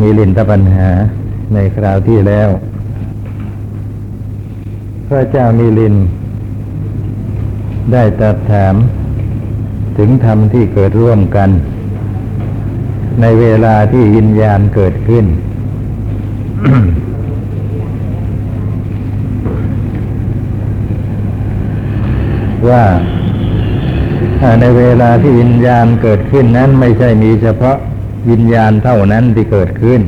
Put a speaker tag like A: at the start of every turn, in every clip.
A: มีลินทปัญหาในคราวที่แล้ว พระเจ้ามีลิน ได้ตรัสถาม ถึงธรรมที่เกิดร่วมกัน ในเวลาที่วิญญาณเกิดขึ้น ว่าในเวลาที่วิญญาณเกิดขึ้นนั้นไม่ใช่มีเฉพาะ วิญญาณเท่านั้นที่เกิดขึ้น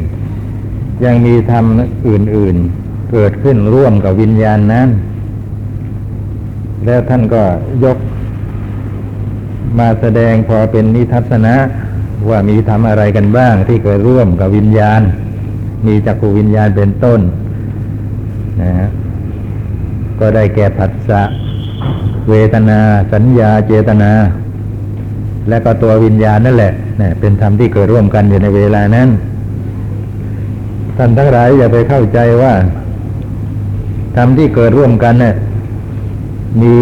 A: ยังมีธรรมอื่น ๆ เกิดขึ้นร่วมกับวิญญาณนั้น แล้วท่านก็ยก มาแสดงพอเป็นนิทัศนะ ว่ามีทำอะไรกันบ้างที่เกิดร่วมกับวิญญาณ มีจักรวิญญาณเป็นต้นนะฮะก็ได้แก่ผัสสะเวทนา สัญญาเจตนา และก็ตัววิญญาณนั่นแหละ นี่ยเป็นธรรมที่เกิดร่วมกันอยู่ในเวลานั้น ท่านทั้งหลายอย่าไปเข้าใจว่าธรรมที่เกิดร่วมกันเนี่ยมี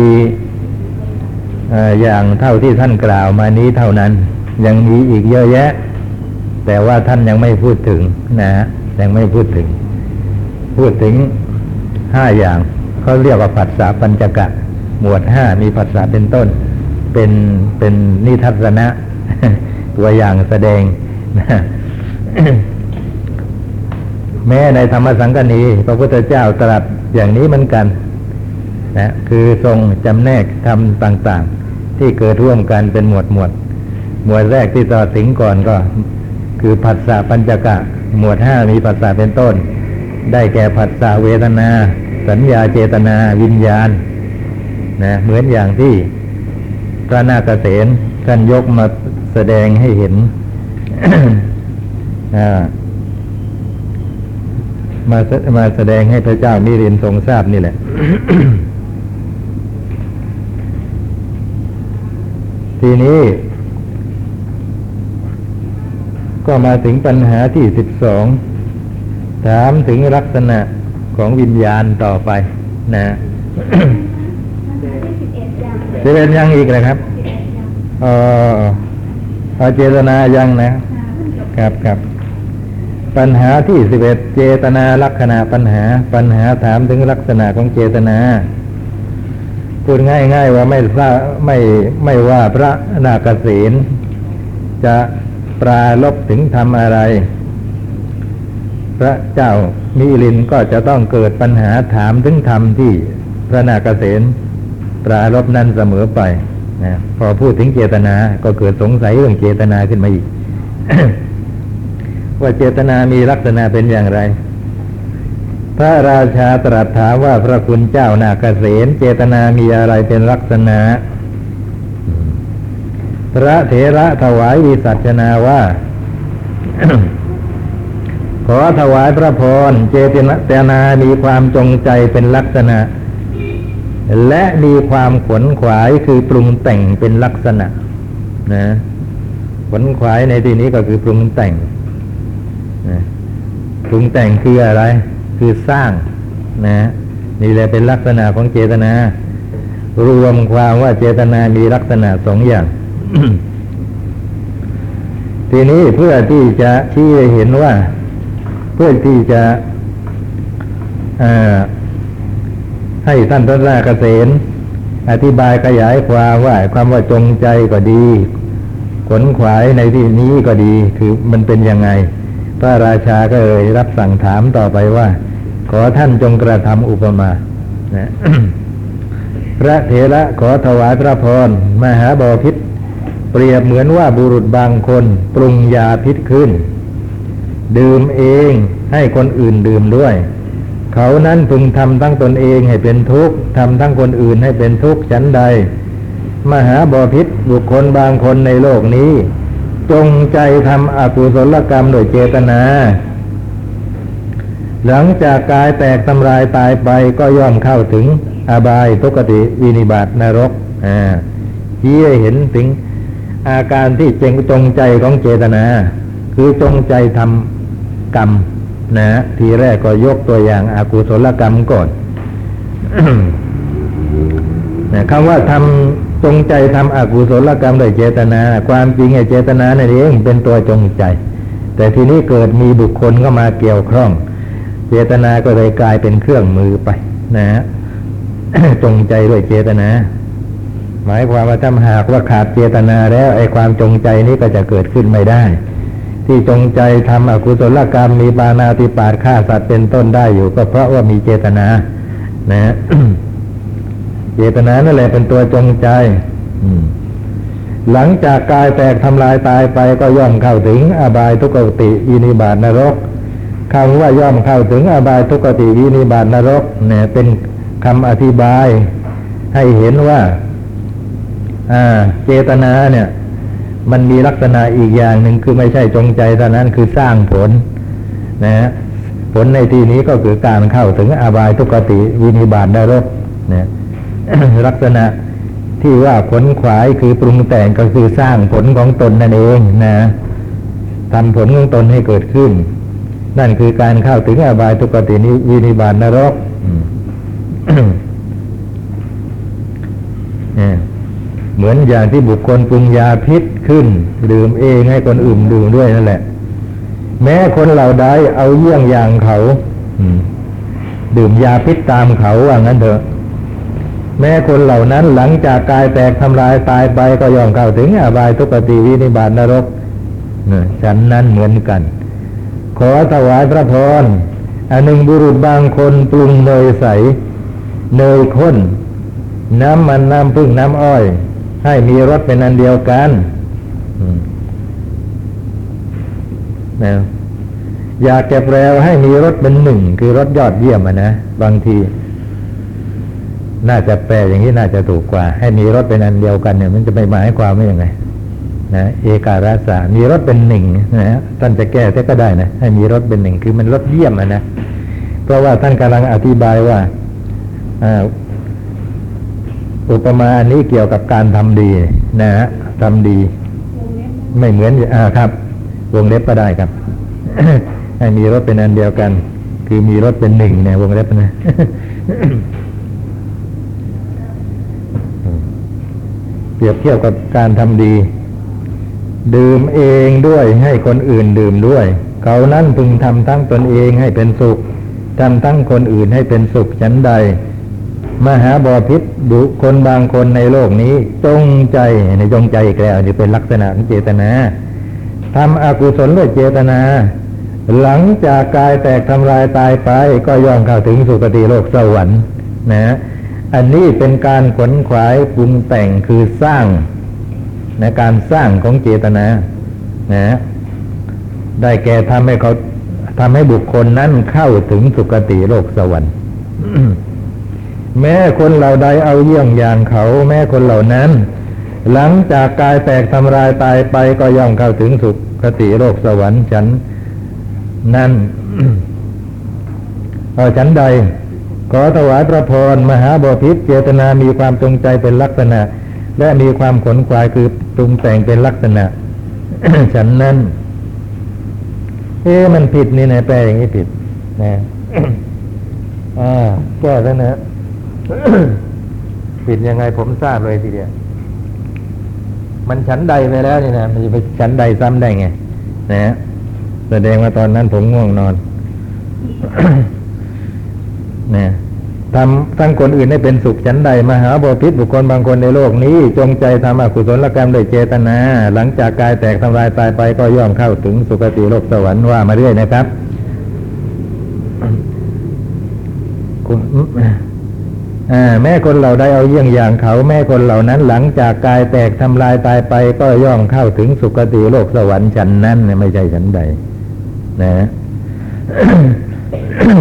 A: อย่างเท่าที่ท่านกล่าวมานี้เท่านั้น ยังมีอีกเยอะแยะ แต่ว่าท่านยังไม่พูดถึงนะยังไม่พูดถึง พูดถึงห้าอย่างเขาเรียกว่าผัสสะปัญจกะ หมวดห้ามีผัสสะเป็นต้น เป็นเป็นนิทัศนะ ตัวอย่างแสดงนะแม้ในธรรมสังกณีพระพุทธเจ้าตรัสอย่างนี้เหมือนกันนะคือทรงจำแนกธรรมต่าง ๆ ที่เกิดร่วมกันเป็นหมวดหมวด หมวดแรกที่ต่อถึงก่อนก็ คือผัสสะปัญจกะ หมวดห้ามีผัสสะเป็นต้น ได้แก่ผัสสะเวทนา สัญญาเจตนาวิญญาณนะเหมือนอย่างที่พระนาคเษนท่านยกมา แสดงให้เห็นมามาแสดงให้พระเจ้ามิรินทรงทราบนี่แหละ ทีนี้ ก็มาถึงปัญหาที่สิบสอง ถามถึงลักษณะของวิญญาณต่อไป นะจะเป็นยังอีกเลยครับ เอเจตนายังนะครับครับปัญหาที่สิบเอ็ดเจตนาลักษณะปัญหา ปัญหาถามถึงลักษณะของเจตนา พูดง่ายๆว่าไม่ทราไม่ไม่ว่าพระนาคเษนจะปราลบถึงทำอะไร พระเจ้ามิลินก็จะต้องเกิดปัญหาถามถึงธรรมที่พระนาคเษนปราลบนั้นเสมอไป นะพอพูดถึงเจตนา ก็เกิดสงสัยเรื่องเจตนาขึ้นมาอีก ว่าเจตนามีลักษณะเป็นอย่างไร พระราชาตรัสถามว่าพระคุณเจ้านาเกษตเจตนามีอะไรเป็นลักษณะ พระเถระถวายวิสัชนาว่าขอถวายพระพรเจตนามีความจงใจเป็นลักษณะ และมีความขวนขวายคือปรุงแต่งเป็นลักษณะนะขวนขวายในที่นี้ก็คือปรุงแต่งนะปรุงแต่งคืออะไร คือสร้างนะนี่แหละเป็นลักษณะของเจตนา รวมความว่าเจตนามีลักษณะสองอย่าง ทีนี้เพื่อที่จะชี้ให้เห็นว่า เพื่อที่จะ ให้ท่านพระราเกษณอธิบายขยายความว่าความว่าจงใจก็ดี ขนขวายในที่นี้ก็ดีคือมันเป็นยังไง พระราชาก็เลยรับสั่งถามต่อไปว่า ขอท่านจงกระทำอุปมานะพระเถระขอถวายพระพรมหาบอพิษเปรียบเหมือนว่าบุรุษบางคนปรุงยาพิษขึ้น ดื่มเองให้คนอื่นดื่มด้วย เขานั้นพึงทำทั้งตนเองให้เป็นทุกข์ทำทั้งคนอื่นให้เป็นทุกข์ฉันใด มหาบอพิษบุคคลบางคนในโลกนี้ จงใจทำอกุศลกรรมโดยเจตนา หลังจากกายแตกทำลายตายไปก็ย่อมเข้าถึงอบายทุกติวินิบาตนรกอ่าที่เห็นถึงอาการที่เจงจงใจของเจตนา คือจงใจทำกรรม นะทีแรกก็ยกตัวอย่างอากุศลกรรมก่อนนะคำว่าทำจงใจทำอกุศลกรรมโดยเจตนา ความจริงไอ้เจตนาในเองเป็นตัวจงใจ แต่ทีนี้เกิดมีบุคคลเข้ามาเกี่ยวข้อง เจตนาก็เลยกลายเป็นเครื่องมือไป นะฮะจงใจด้วยเจตนา หมายความว่าถ้าหากว่าขาดเจตนาแล้วไอ้ความจงใจนี้ก็จะเกิดขึ้นไม่ได้ ที่จงใจทำอกุศลกรรมมีปานาติปาตฆ่าสัตว์เป็นต้นได้อยู่ ก็เพราะว่ามีเจตนา นะ เจตนานั่นแหละเป็นตัวจงใจอืหลังจากกายแตกทำลายตายไปก็ย่อมเข้าถึงอบายทุกขติอินิบาตนรกคำว่าย่อมเข้าถึงอบายทุกขติอินิบาตนรก เนี่ย เป็นคำอธิบาย ให้เห็นว่า อ่า เจตนาเนี่ย มันมีลักษณะอีกอย่างหนึ่งคือไม่ใช่จงใจเท่านั้นคือสร้างผลนะฮะผลในที่นี้ก็คือการเข้าถึงอบายทุกติวินิบาตนรกนี่ยลักษณะที่ว่าผลขวายคือปรุงแต่งก็คือสร้างผลของตนนั่นเองนะทำผลของตนให้เกิดขึ้น นั่นคือการเข้าถึงอบายทุกตินิวินิบาตนรก เหมือนอย่างที่บุคคลปรุงยาพิษขึ้น ดื่มเองให้คนอื่นดื่มด้วยนั่นแหละ แม้คนเหล่าใดเอาเยี่ยงอย่างเขาดื่มยาพิษตามเขาว่างั้นเถอะ แม้คนเหล่านั้นหลังจากกายแตกทำลายตายไปก็ย่อมเข้าถึงอบายทุกติวินิบาตนรกฉันนั้นเหมือนกัน ขอถวายพระพรอันหนึ่งบุรุษบางคนปรุงเนยใส เนยข้น น้ำมันน้ำพึ่งน้ำอ้อย ให้มีรสเป็นอันเดียวกันอืมนะอยากจะแปลให้มีรสเป็นหนึ่งคือรสยอดเยี่ยมอะนะบางที น่าจะแปลอย่างนี้น่าจะถูกกว่า ให้มีรสเป็นอันเดียวกันเนี่ย มันจะไปหมายความว่าอย่างไงนะเอการาสามีรสเป็นหนึ่งนะฮะท่านจะแก้แต่ก็ได้นะให้มีรสเป็นหนึ่งคือมันรสเยี่ยมอะนะเพราะว่าท่านกำลังอธิบายว่า อุปมาอันนี้เกี่ยวกับการทำดีนะฮะทำดี ไม่เหมือนอ่าครับ วงเล็บก็ได้ครับให้มีรถเป็นอันเดียวกัน คือมีรถเป็นหนึ่งเนี่ยวงเล็บนะเปรียบเทียบกับการทำดี ดื่มเองด้วยให้คนอื่นดื่มด้วย เขานั้นพึงทำทั้งตนเองให้เป็นสุขทำทั้งคนอื่นให้เป็นสุขฉันใด มหาบอพิษบุคคลบางคนในโลกนี้จงใจในจงใจอีกแล้วนี่เป็นลักษณะของเจตนาทำอกุศลด้วยเจตนา หลังจากกายแตกทำลายตายไป ก็ย่อมเข้าถึงสุคติโลกสวรรค์นะ อันนี้เป็นการขวนขวายปรุงแต่งคือสร้างนะการสร้างของเจตนานะได้แก่ทำให้เขาทำให้บุคคลนั้นเข้าถึงสุคติโลกสวรรค์ แม้คนเหล่าใดเอาเยี่ยงอย่างเขา แม้คนเหล่านั้น หลังจากกายแตกทำลายตายไปก็ย่อมเข้าถึงสุขคติโลกสวรรค์ฉัน นั่นเออฉันใด ขอถวายพระพรมหาบพิษเจตนามีความจงใจเป็นลักษณะ และมีความขนขวายคือปรุงแต่งเป็นลักษณะ ฉันนั้นเอ๊ะมันผิดนี่นะแปลอย่างนี้ผิดนะอ่าแก้แล้วนะ ผิดยังไงผมทราบเลยทีเดียว มันฉันใดไปแล้วนี่นะมันจะไปฉันใดซ้ำได้ไง นะฮะแสดงว่าตอนนั้นผมง่วงนอนนะทำทั้งคนอื่นให้เป็นสุขฉันใดมหาบพิษบุคคลบางคนในโลกนี้ จงใจทำอกุศลกรรมโดยเจตนา หลังจากกายแตกทำลายตายไปก็ย่อมเข้าถึงสุคติโลกสวรรค์ว่ามาเรื่อยนะครับคุณ แม่คนเหล่าใดเอาเยี่ยงอย่างเขา แม่คนเหล่านั้นหลังจากกายแตกทำลายตายไป ก็ย่อมเข้าถึงสุคติโลกสวรรค์ฉันนั้นไม่ใช่ฉันใด นะ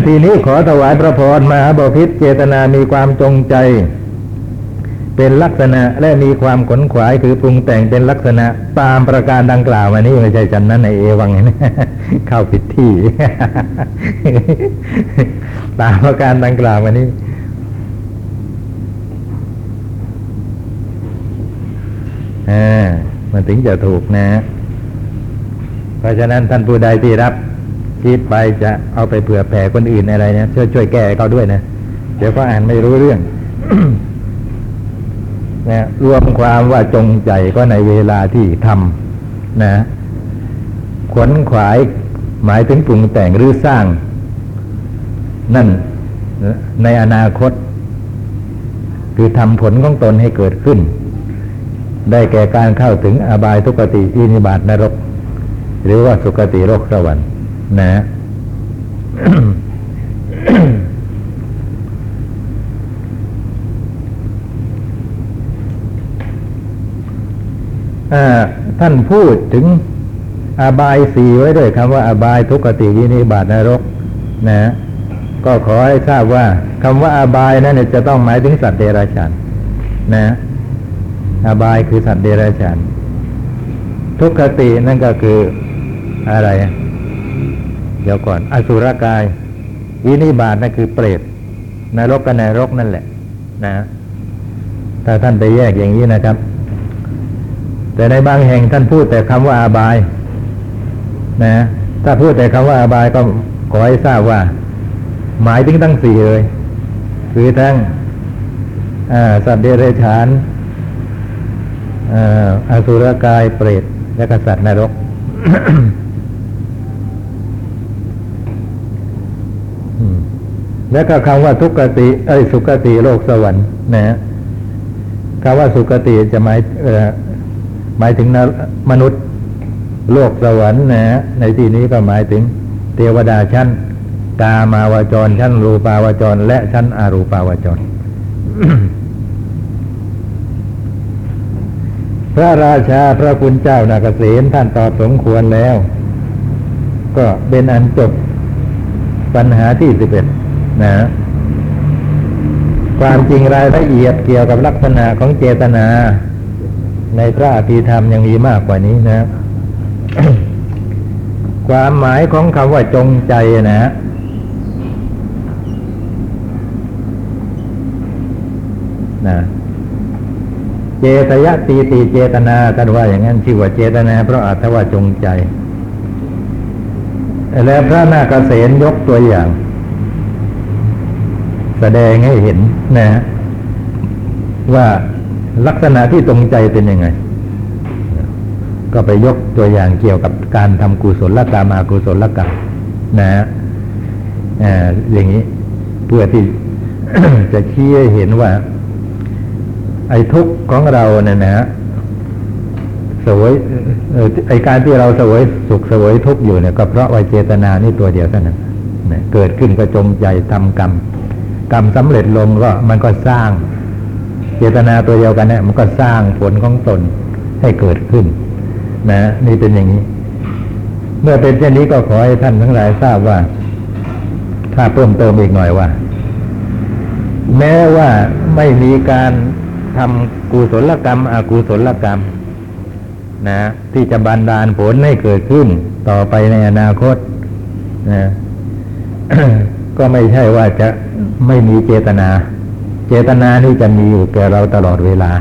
A: ทีนี้ขอถวายพระพรมหาบพิษเจตนามีความจงใจ เป็นลักษณะและมีความขนขวายคือปรุงแต่งเป็นลักษณะตามประการดังกล่าวมานี้ไม่ใช่ฉันนั้นในเอวังนะเข้าผิดที่ ตามประการดังกล่าวมานี้ อ่า มันถึงจะถูกนะ เพราะฉะนั้นท่านผู้ใดที่รับคิดไปจะเอาไปเผื่อแผ่คนอื่นอะไรเนี่ยช่วยช่วยแก้เขาด้วยนะ เดี๋ยวเขาอ่านไม่รู้เรื่องนะรวมความว่าจงใจก็ในเวลาที่ทำนะขวนขวายหมายถึงปรุงแต่งหรือสร้าง นั่นในอนาคต คือทำผลของตนให้เกิดขึ้น ได้แก่การเข้าถึงอบายทุกติอินิบาตนรก หรือว่าสุคติโลกสวรรค์นะท่านพูดถึงอบายสีไว้ด้วยคำว่าอบายทุกติวินิบาตนรก นะ ก็ขอให้ทราบว่าคำว่าอบายนั้นจะต้องหมายถึงสัตว์เดรัจฉานนะ อบายคือสัตว์เดรัจฉาน ทุกขตินั่นก็คืออะไร เดี๋ยวก่อน อสุรกาย วินิบาตนั่นคือเปรตนรกกับนรกนั่นแหละ นะถ้าท่านไปแยกอย่างนี้นะครับ แต่ในบางแห่งท่านพูดแต่คำว่าอาบาย นะ ถ้าพูดแต่คำว่าอาบายก็ขอให้ทราบว่า หมายถึงทั้งสี่เลย คือทั้งสัตว์เดรัจฉาน อสุรกายเปรตและกษัตริย์นรก แล้วก็คำว่าทุกติเอ้ยสุขติโลกสวรรค์นะคำว่าสุขติจะหมายหมายถึงมนุษย์โลกสวรรค์นะในที่นี้ก็หมายถึงเทวดาชั้น กามาวจร ชั้นรูปาวจร และชั้นอารูปาวจร พระราชาพระคุณเจ้านาเกษมท่านตอบสมควรแล้ว ก็เป็นอันจบปัญหาที่สิบเอ็ดนะ ความจริงรายละเอียดเกี่ยวกับลักษณะของเจตนา ในพระอภิธรรมยังมีมากกว่านี้นะ ความหมายของคำว่าจงใจนะนะ เจตยะตีตีเจตนาท่านว่าอย่างนั้นชื่อว่าเจตนา เพราะอัตว่าจงใจ แล้วพระนาคเษนยกตัวอย่าง แสดงให้เห็นนะว่าลักษณะที่ตรงใจเป็นยังไง ก็ไปยกตัวอย่างเกี่ยวกับการทำกุศลกรรมอากุศลกรรมนะฮะอย่างนี้เพื่อที่จะชี้ให้เห็นว่า ไอ้ทุกข์ของเราเนี่ยนะฮะสวยไอ้การที่เราสวยสุขสวยทุกข์อยู่เนี่ยก็เพราะว่าเจตนานี่ตัวเดียวเท่านั้นเกิดขึ้นก็จงใจทำกรรมกรรมสำเร็จลงก็มันก็สร้าง เจตนาตัวเดียวกันเนี่ยมันก็สร้างผลของตนให้เกิดขึ้น นะ นี่เป็นอย่างนี้ เมื่อเป็นเช่นนี้ก็ขอให้ท่านทั้งหลายทราบว่า ถ้าเพิ่มเติมอีกหน่อยว่า แม้ว่าไม่มีการ ทำกุศลกรรม อกุศลกรรม นะ ที่จะบันดาลผลให้เกิดขึ้น ต่อไปในอนาคตนะก็ไม่ใช่ว่าจะไม่มีเจตนา เจตนานี่จะมีอยู่แก่เราตลอดเวลา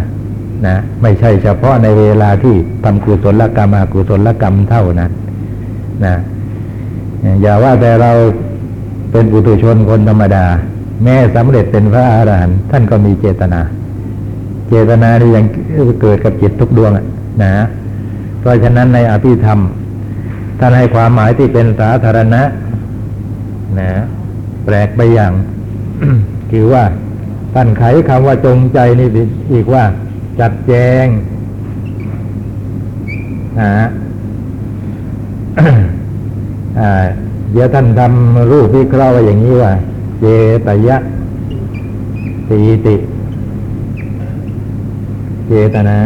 A: นะ ไม่ใช่เฉพาะในเวลาที่ทำกุศลกรรมอกุศลกรรมเท่านั้น นะอย่าว่าแต่เราเป็นปุถุชนคนธรรมดา แม้สำเร็จเป็นพระอรหันต์ท่านก็มีเจตนา เจตนานี่ยังเกิดกับจิตทุกดวงนะ เพราะฉะนั้นในอภิธรรมท่านให้ความหมายที่เป็นสาธารณะ นะ แปลกไปอย่าง คือว่าท่านไขคำว่าจงใจนี่อีกว่า จัดแจงนะเดี๋ยวท่านทำรูปวิเคราะห์อย่างนี้ว่า เจตยะตีติ เจตนา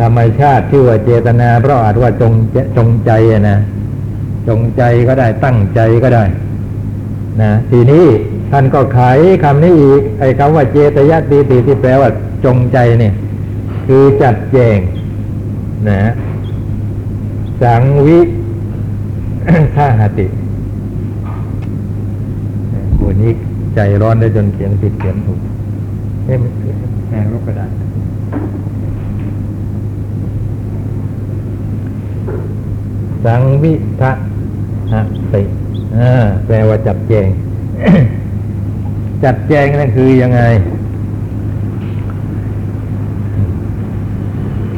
A: ธรรมชาติชื่อว่าเจตนา เพราะอาจว่าจงจงใจนะจงใจก็ได้ตั้งใจก็ได้ นะทีนี้ท่านก็ไขคำนี้อีกไอ้คำว่าเจตยะตีติที่แปลว่าจงใจเนี่ย คือจัดแจงนะสังวิข้าหติวันนี้ใจร้อนได้จนเขียนผิดเขียนถูกเอ้มันแหงรบกระดาษ สังวิทะหติแปลว่าจับแจง จัดแจงนั่นคือยังไง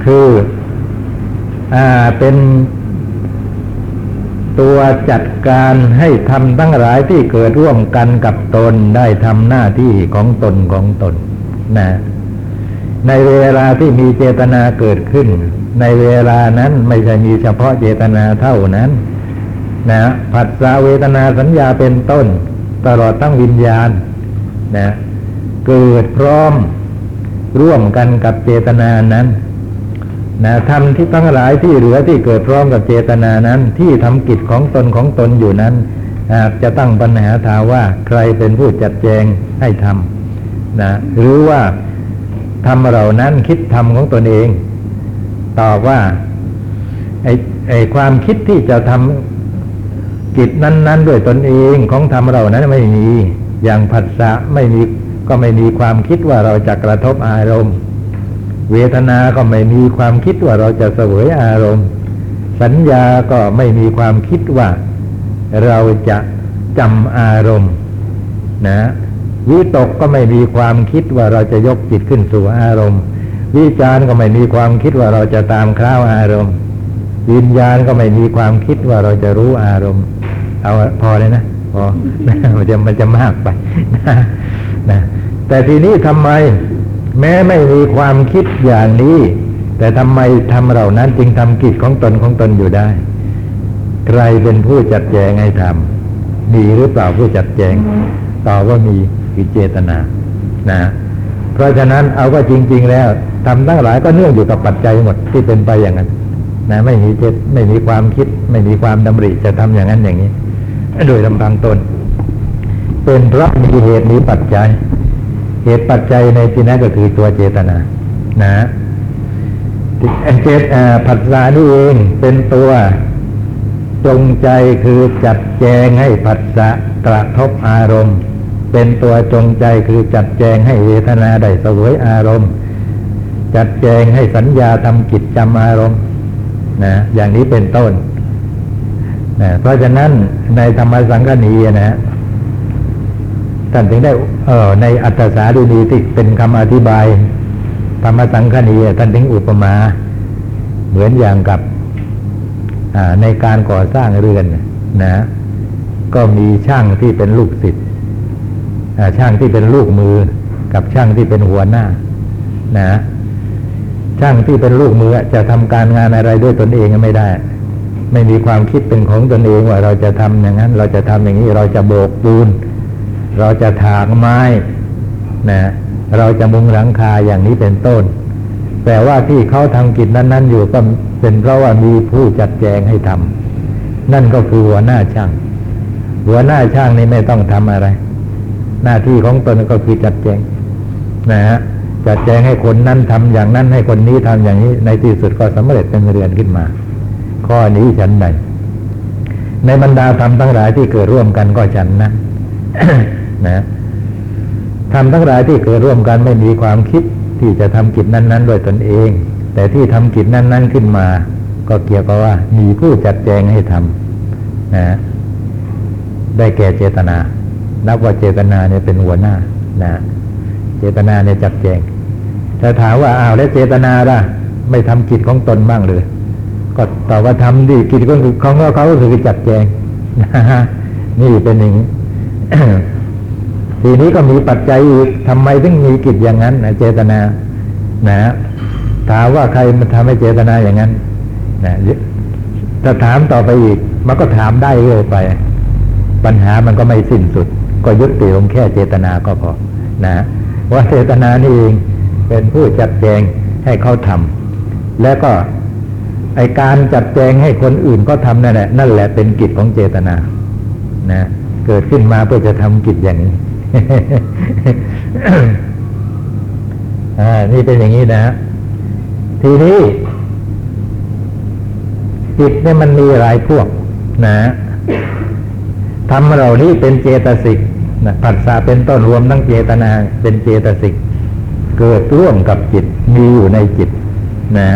A: คืออ่าเป็นตัวจัดการให้ทำทั้งหลายที่เกิดร่วมกันกับตนได้ทำหน้าที่ของตนของตนนะ ในเวลาที่มีเจตนาเกิดขึ้น ในเวลานั้นไม่ใช่มีเฉพาะเจตนาเท่านั้น นะผัสสะเวทนาสัญญาเป็นต้น ตลอดทั้งวิญญาณ นะ เกิดพร้อมร่วมกันกับเจตนานั้นนะทำที่ทั้งหลายที่เหลือที่เกิดพร้อมกับเจตนานั้น ที่ทำกิจของตนของตนอยู่นั้นอาจจะตั้งปัญหาถามว่าใครเป็นผู้จัดแจงให้ทำนะหรือว่า ทำเหล่านั้นคิดทำของตนเอง ตอบว่าไอ้ไอ้ความคิดที่จะทำกิจนั้น ๆ ด้วยตนเองของทำเหล่านั้นไม่มี อย่างผัสสะไม่มีก็ไม่มีความคิดว่าเราจะกระทบอารมณ์ เวทนา ก็ไม่มีความคิดว่าเราจะเสวยอารมณ์ สัญญาก็ไม่มีความคิดว่าเราจะจำอารมณ์ นะ วิตกก็ไม่มีความคิดว่าเราจะยกจิตขึ้นสู่อารมณ์ วิจารก็ไม่มีความคิดว่าเราจะตามคร้าวอารมณ์ วิญญาณก็ไม่มีความคิดว่าเราจะรู้อารมณ์ เอาพอเลยนะพอมันจะมันจะมากไปนะนะแต่ทีนี้ทำไม แม้ไม่มีความคิดอย่างนี้ แต่ทำไมทำเหล่านั้นจึงทำกิจของตนของตนอยู่ได้ ใครเป็นผู้จัดแจงให้ทำมีหรือเปล่าผู้จัดแจงตอบว่ามี คือเจตนานะ เพราะฉะนั้นเอาก็จริง ๆ แล้วทำทั้งหลายก็เนื่องอยู่กับปัจจัยหมดที่เป็นไปอย่างนั้นนะไม่มีเจตไม่มีความคิด ไม่มีความดำริจะทำอย่างนั้นอย่างนี้ โดยลำพังตน เป็นเพราะมีเหตุมีปัจจัย เหตุปัจจัยในที่นั้นก็คือตัวเจตนา นะเจตผัสสะนี่เองเป็นตัวจงใจคือจัดแจงให้ผัสสะกระทบอารมณ์ เป็นตัวจงใจคือจัดแจงให้เวทนาได้สวยอารมณ์ จัดแจงให้สัญญาทำกิจจำอารมณ์นะอย่างนี้เป็นต้นนะเพราะฉะนั้นในธรรมสังฆนีนะท่านถึงได้เออในอัตสาดุนีที่เป็นคำอธิบาย ธรรมสังฆนีท่านถึงอุปมา เหมือนอย่างกับในการก่อสร้างเรือนนะ ก็มีช่างที่เป็นลูกศิษย์ ช่างที่เป็นลูกมือกับช่างที่เป็นหัวหน้า นะ ช่างที่เป็นลูกมือจะทำการงานอะไรด้วยตนเองไม่ได้ ไม่มีความคิดเป็นของตนเองว่าเราจะทำอย่างนั้น เราจะทำอย่างนี้เราจะโบกปูน เราจะถางไม้นะเราจะมุงหลังคาอย่างนี้เป็นต้น แต่ว่าที่เขาทำกิจนั้น ๆ อยู่ก็เป็นเพราะว่ามีผู้จัดแจงให้ทำนั่นก็คือหัวหน้าช่าง หัวหน้าช่างนี่ไม่ต้องทำอะไร หน้าที่ของตนก็คือจัดแจงนะฮะจัดแจงให้คนนั้นทำอย่างนั้นให้คนนี้ทำอย่างนี้ ในที่สุดก็สำเร็จเป็นเรือนขึ้นมา ข้อนี้ฉันใดในบรรดาธรรมทั้งหลายที่เกิดร่วมกันก็ฉันนะนะทำทั้งหลายที่เกิดร่วมกันไม่มีความคิดที่จะทำกิจนั้นๆโดยตนเอง แต่ที่ทำกิจนั้น ๆ ขึ้นมา ก็เกี่ยวกับว่า มีผู้จัดแจงให้ทำนะได้แก่เจตนา นับว่าเจตนาเนี่ยเป็นหัวหน้านะเจตนาเนี่ยจัดแจงถ้าถามว่าอ้าวแล้วเจตนาล่ะ ไม่ทำกิจของตนบ้างเลยก็ตอบว่าทำดีกิจของเขาเขาก็คือจัดแจงนะฮะนี่เป็นอย่างนี้ทีนี้ก็มีปัจจัยอีกทำไมถึงมีกิจอย่างนั้นนะเจตนา นะถามว่าใครมันทำให้เจตนาอย่างนั้นนะถ้าถามต่อไปอีก มันก็ถามได้เรื่อยไป ปัญหามันก็ไม่สิ้นสุด ก็ยุติลงแค่เจตนาก็พอนะว่าเจตนานี่เองเป็นผู้จัดแจงให้เขาทำแล้วก็ไอการจัดแจงให้คนอื่นก็ทำนั่นแหละนั่นแหละเป็นกิจของเจตนา นะ เกิดขึ้นมาเพื่อจะทำกิจอย่างนี้อ่านี่เป็นอย่างนี้นะ ทีนี้จิตเนี่ยมันมีหลายพวก นะทำเรานี้เป็นเจตสิก นะผัสสะเป็นต้นรวมทั้งเจตนาเป็นเจตสิกเกิดร่วมกับจิตมีอยู่ในจิตนะ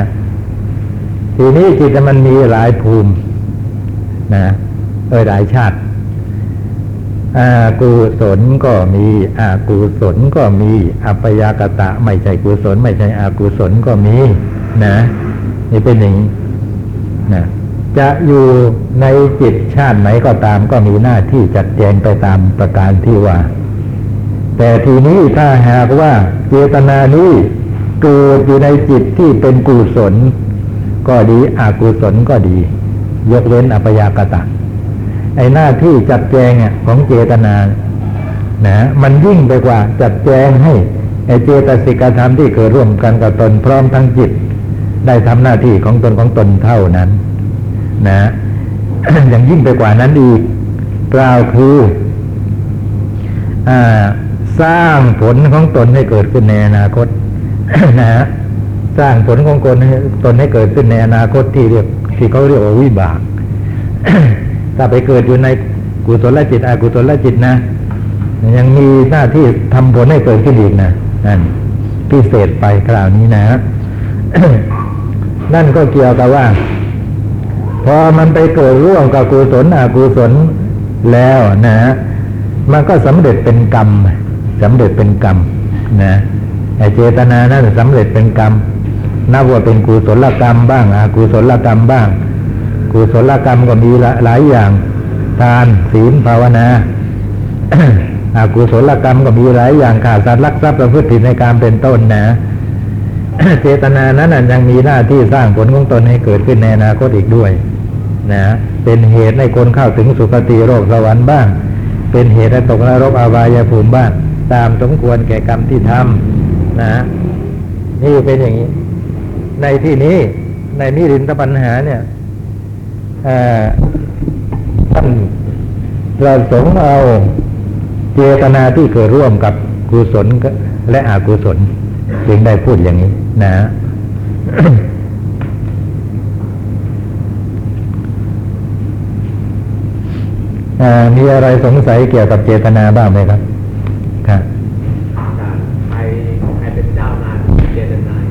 A: ทีนี้จิตมันมีหลายภูมินะเออหลายชาติอากุศลก็มีอากุศลก็มีอัปยากตะ ไม่ใช่กุศล ไม่ใช่อากุศลก็มี นะ นี่เป็นอย่างนี้นะ จะอยู่ในจิตชาติไหนก็ตามก็มีหน้าที่จัดแจงไปตามประการที่ว่า แต่ทีนี้ถ้าหากว่าเจตนานี้เกิดอยู่ในจิตที่เป็นกุศล ก็ดีอกุศลก็ดี ยกเว้นอปยากตะ ไอหน้าที่จัดแจงของเจตนานะมันยิ่งไปกว่าจัดแจงให้ไอเจตสิกธรรมที่เกิดร่วมกันกับตนพร้อมทั้งจิต ได้ทำหน้าที่ของตนของตนเท่านั้น นะอย่างยิ่งไปกว่านั้นอีกกล่าวคืออสร้างผลของตนให้เกิดขึ้นในอนาคตนะฮะสร้างผลของตนให้ตนให้เกิดขึ้นในอนาคตที่เรียกที่เขาเรียกว่าวิบากถ้าไปเกิดอยู่ในกุศลจิตอกุศลจิตนะ ยังมีหน้าที่ทำผลให้เกิดขึ้นอีกนะนั่นพิเศษไปคราวนี้นะ นั่นก็เกี่ยวกับว่า พอมันไปเกิดร่วมกับกุศลอกุศลแล้วนะมันก็สำเร็จเป็นกรรมสำเร็จเป็นกรรมนะไอเจตนานั้นสำเร็จเป็นกรรมนับว่าเป็นกุศลกรรมบ้างอกุศลกรรมบ้าง กุศลกรรมก็มีหลายอย่าง ทานศีลภาวนาอากุศลกรรมก็มีหลายอย่างขาดสัตว์รักทรัพย์ประพฤติผิดในการเป็นต้นนะเจตนานั้นยังมีหน้าที่สร้างผลของตนให้เกิดขึ้นในอนาคตอีกด้วย นะเป็นเหตุให้คนเข้าถึงสุคติโลกสวรรค์บ้าง เป็นเหตุให้ตกนรกอาวายภูมิบ้าง ตามสมควรแก่กรรมที่ทำนะนี่เป็นอย่างนี้ ในที่นี้ในนิรินทปัญหาเนี่ยท่านประสงค์เอาเจตนาที่เกิดร่วมกับกุศลและอกุศลจึงได้พูดอย่างนี้นะ อ่า มีอะไรสงสัยเกี่ยวกับเจตนาบ้างไหมครับครับ
B: ใครใครเป็นเจ้านายเจตนาย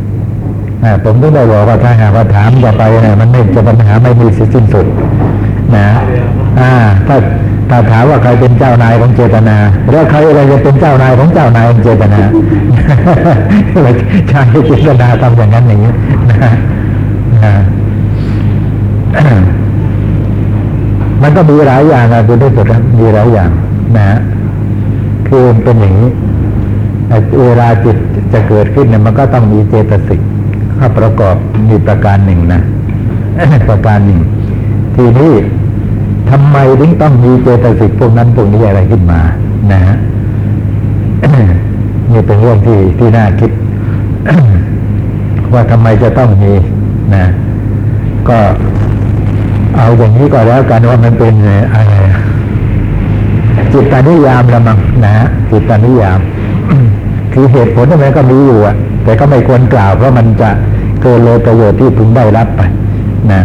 A: อ่าผมต้องได้บอกว่าถ้าหากว่าถามต่อไปเนี่ยมันไม่จะปัญหาไม่มีสิ้นสุด นะอ่าถ้าถ้าถามว่าใครเป็นเจ้านายของเจตนา แล้วใครอะไรจะเป็นเจ้านายของเจ้านายของเจตนาใช่เจตนาทำอย่างนั้นอย่างนี้นะนะ มันก็มีหลายอย่างนะคุณที่สุดนะมีหลายอย่างนะคือมันเป็นอย่างนี้เวลาจิตจะเกิดขึ้นเนี่ยมันก็ต้องมีเจตสิกเข้าประกอบมีประการหนึ่งนะประการหนึ่ง ทีนี้ทำไมถึงต้องมีเจตสิกพวกนั้นพวกนี้อะไรขึ้นมา นะฮะนี่เป็นเรื่องที่ที่น่าคิด ว่าทำไมจะต้องมีนะ ก็ เอาอย่างนี้ก็แล้วกันว่ามันเป็นอะไรจิตตานิยามละมั้งนะจิตตานิยาม คือเหตุผลที่มันก็มีอยู่อะแต่ก็ไม่ควรกล่าวเพราะมันจะเกินเลยประโยชน์ที่พึงได้รับไป นะ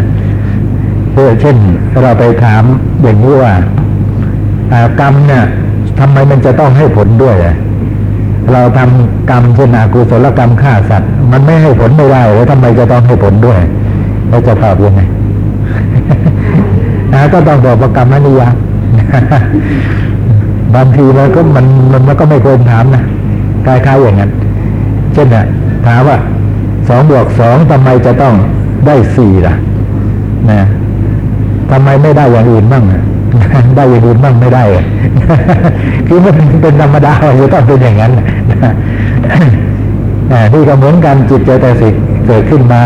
A: เพื่อเช่นเราไปถามอย่างนี้ว่ากรรมเนี่ยทำไมมันจะต้องให้ผลด้วย เราทำกรรมเช่นอากุศลกรรมฆ่าสัตว์ มันไม่ให้ผลไม่ได้แล้วทำไมจะต้องให้ผลด้วยเราจะตอบยังไง นะก็ต้องบอกว่ากรรมนิยามบางทีมันก็มันมันก็ไม่ควรถามนะคล้ายๆอย่างนั้น เช่นน่ะถามว่าสองบวกสองทำไมจะต้องได้สี่ล่ะนะทำไมไม่ได้อย่างอื่นบ้างได้อย่างอื่นบ้างไม่ได้คือมันเป็นธรรมดาจะต้องเป็นอย่างนั้นนะนี่ก็เหมือนกันจิตเจตสิกเกิดขึ้นมา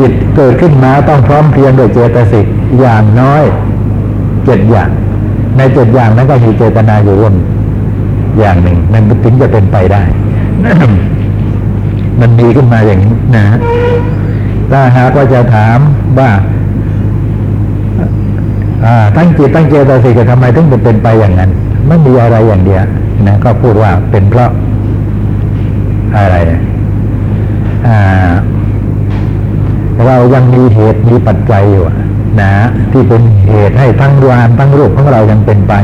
A: จิตเกิดขึ้นมาต้องพร้อมเพรียงโดยเจตสิกอย่างน้อยเจ็ดอย่าง ในเจ็ดอย่างนั้นก็มีเจตนาอยู่ร่วมอย่างหนึ่งมันถึงจะเป็นไปได้ มันมีขึ้นมาอย่างนี้นะถ้าหากว่าจะถามว่าตั้งจิตตั้งเจตสิกทำไมถึงจะเป็นไปอย่างนั้น ไม่มีอะไรอย่างเดียวนะก็พูดว่าเป็นเพราะอะไรอ่า ยังมีเหตุมีปัจจัยอยู่นะที่เป็นเหตุให้ทั้งวามทั้งรูปของเรายังเป็นไป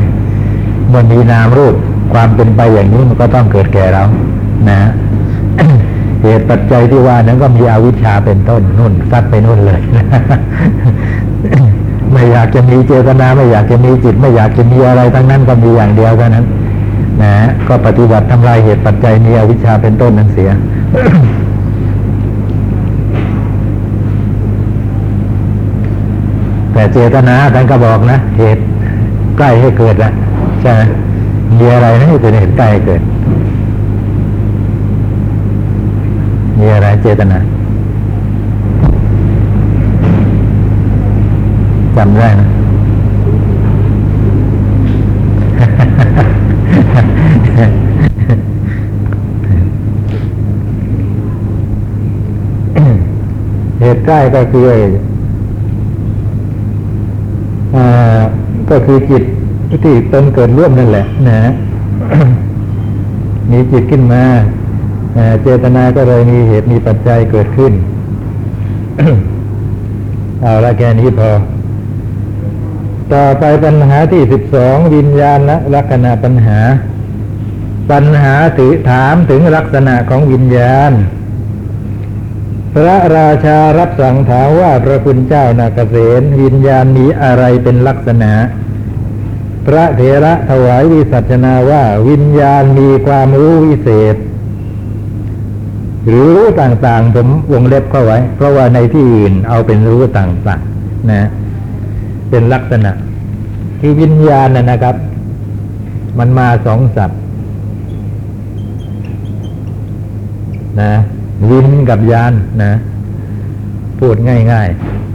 A: เมื่อมีนามรูปความเป็นไปอย่างนี้มันก็ต้องเกิดแก่เรา นะเหตุปัจจัยที่ว่านั้นก็มีอวิชชาเป็นต้นนุ่นซัดไปนุ่นเลยไม่อยากจะมีเจตนาไม่อยากจะมีจิต ไม่อยากจะมีอะไรทั้งนั้นก็มีอย่างเดียวเท่านั้นนะก็ปฏิบัติทำลายเหตุปัจจัยมีอวิชชาเป็นต้นนั้นเสีย แต่เจตนาท่านก็บอกนะ เหตุใกล้ให้เกิดนะใช่ไหมมีอะไรนะที่เป็นเหตุใกล้ให้เกิด มีอะไรเจตนาจำได้นะเหตุใกล้ก็คือ ก็คือจิตที่ตนเกิดร่วมนั่นแหละนะมีจิตขึ้นมาเจตนาก็เลยมีเหตุมีปัจจัยเกิดขึ้น เอาละแค่นี้พอ ต่อไปปัญหาที่สิบสองวิญญาณและลักษณะปัญหา ปัญหาถือถามถึงลักษณะของวิญญาณ พระราชารับสั่งถามว่าพระคุณเจ้านาเกษตวิญญาณมีอะไรเป็นลักษณะ พระเถระถวายวิสัชนาว่าวิญญาณมีความรู้วิเศษ หรือรู้ต่างๆ ผมวงเล็บเข้าไว้ เพราะว่าในที่อื่นเอาเป็นรู้ต่างๆนะ เป็นลักษณะที่วิญญาณนะนะครับ มันมาสองสับนะ วินกับยานนะ พูดง่าย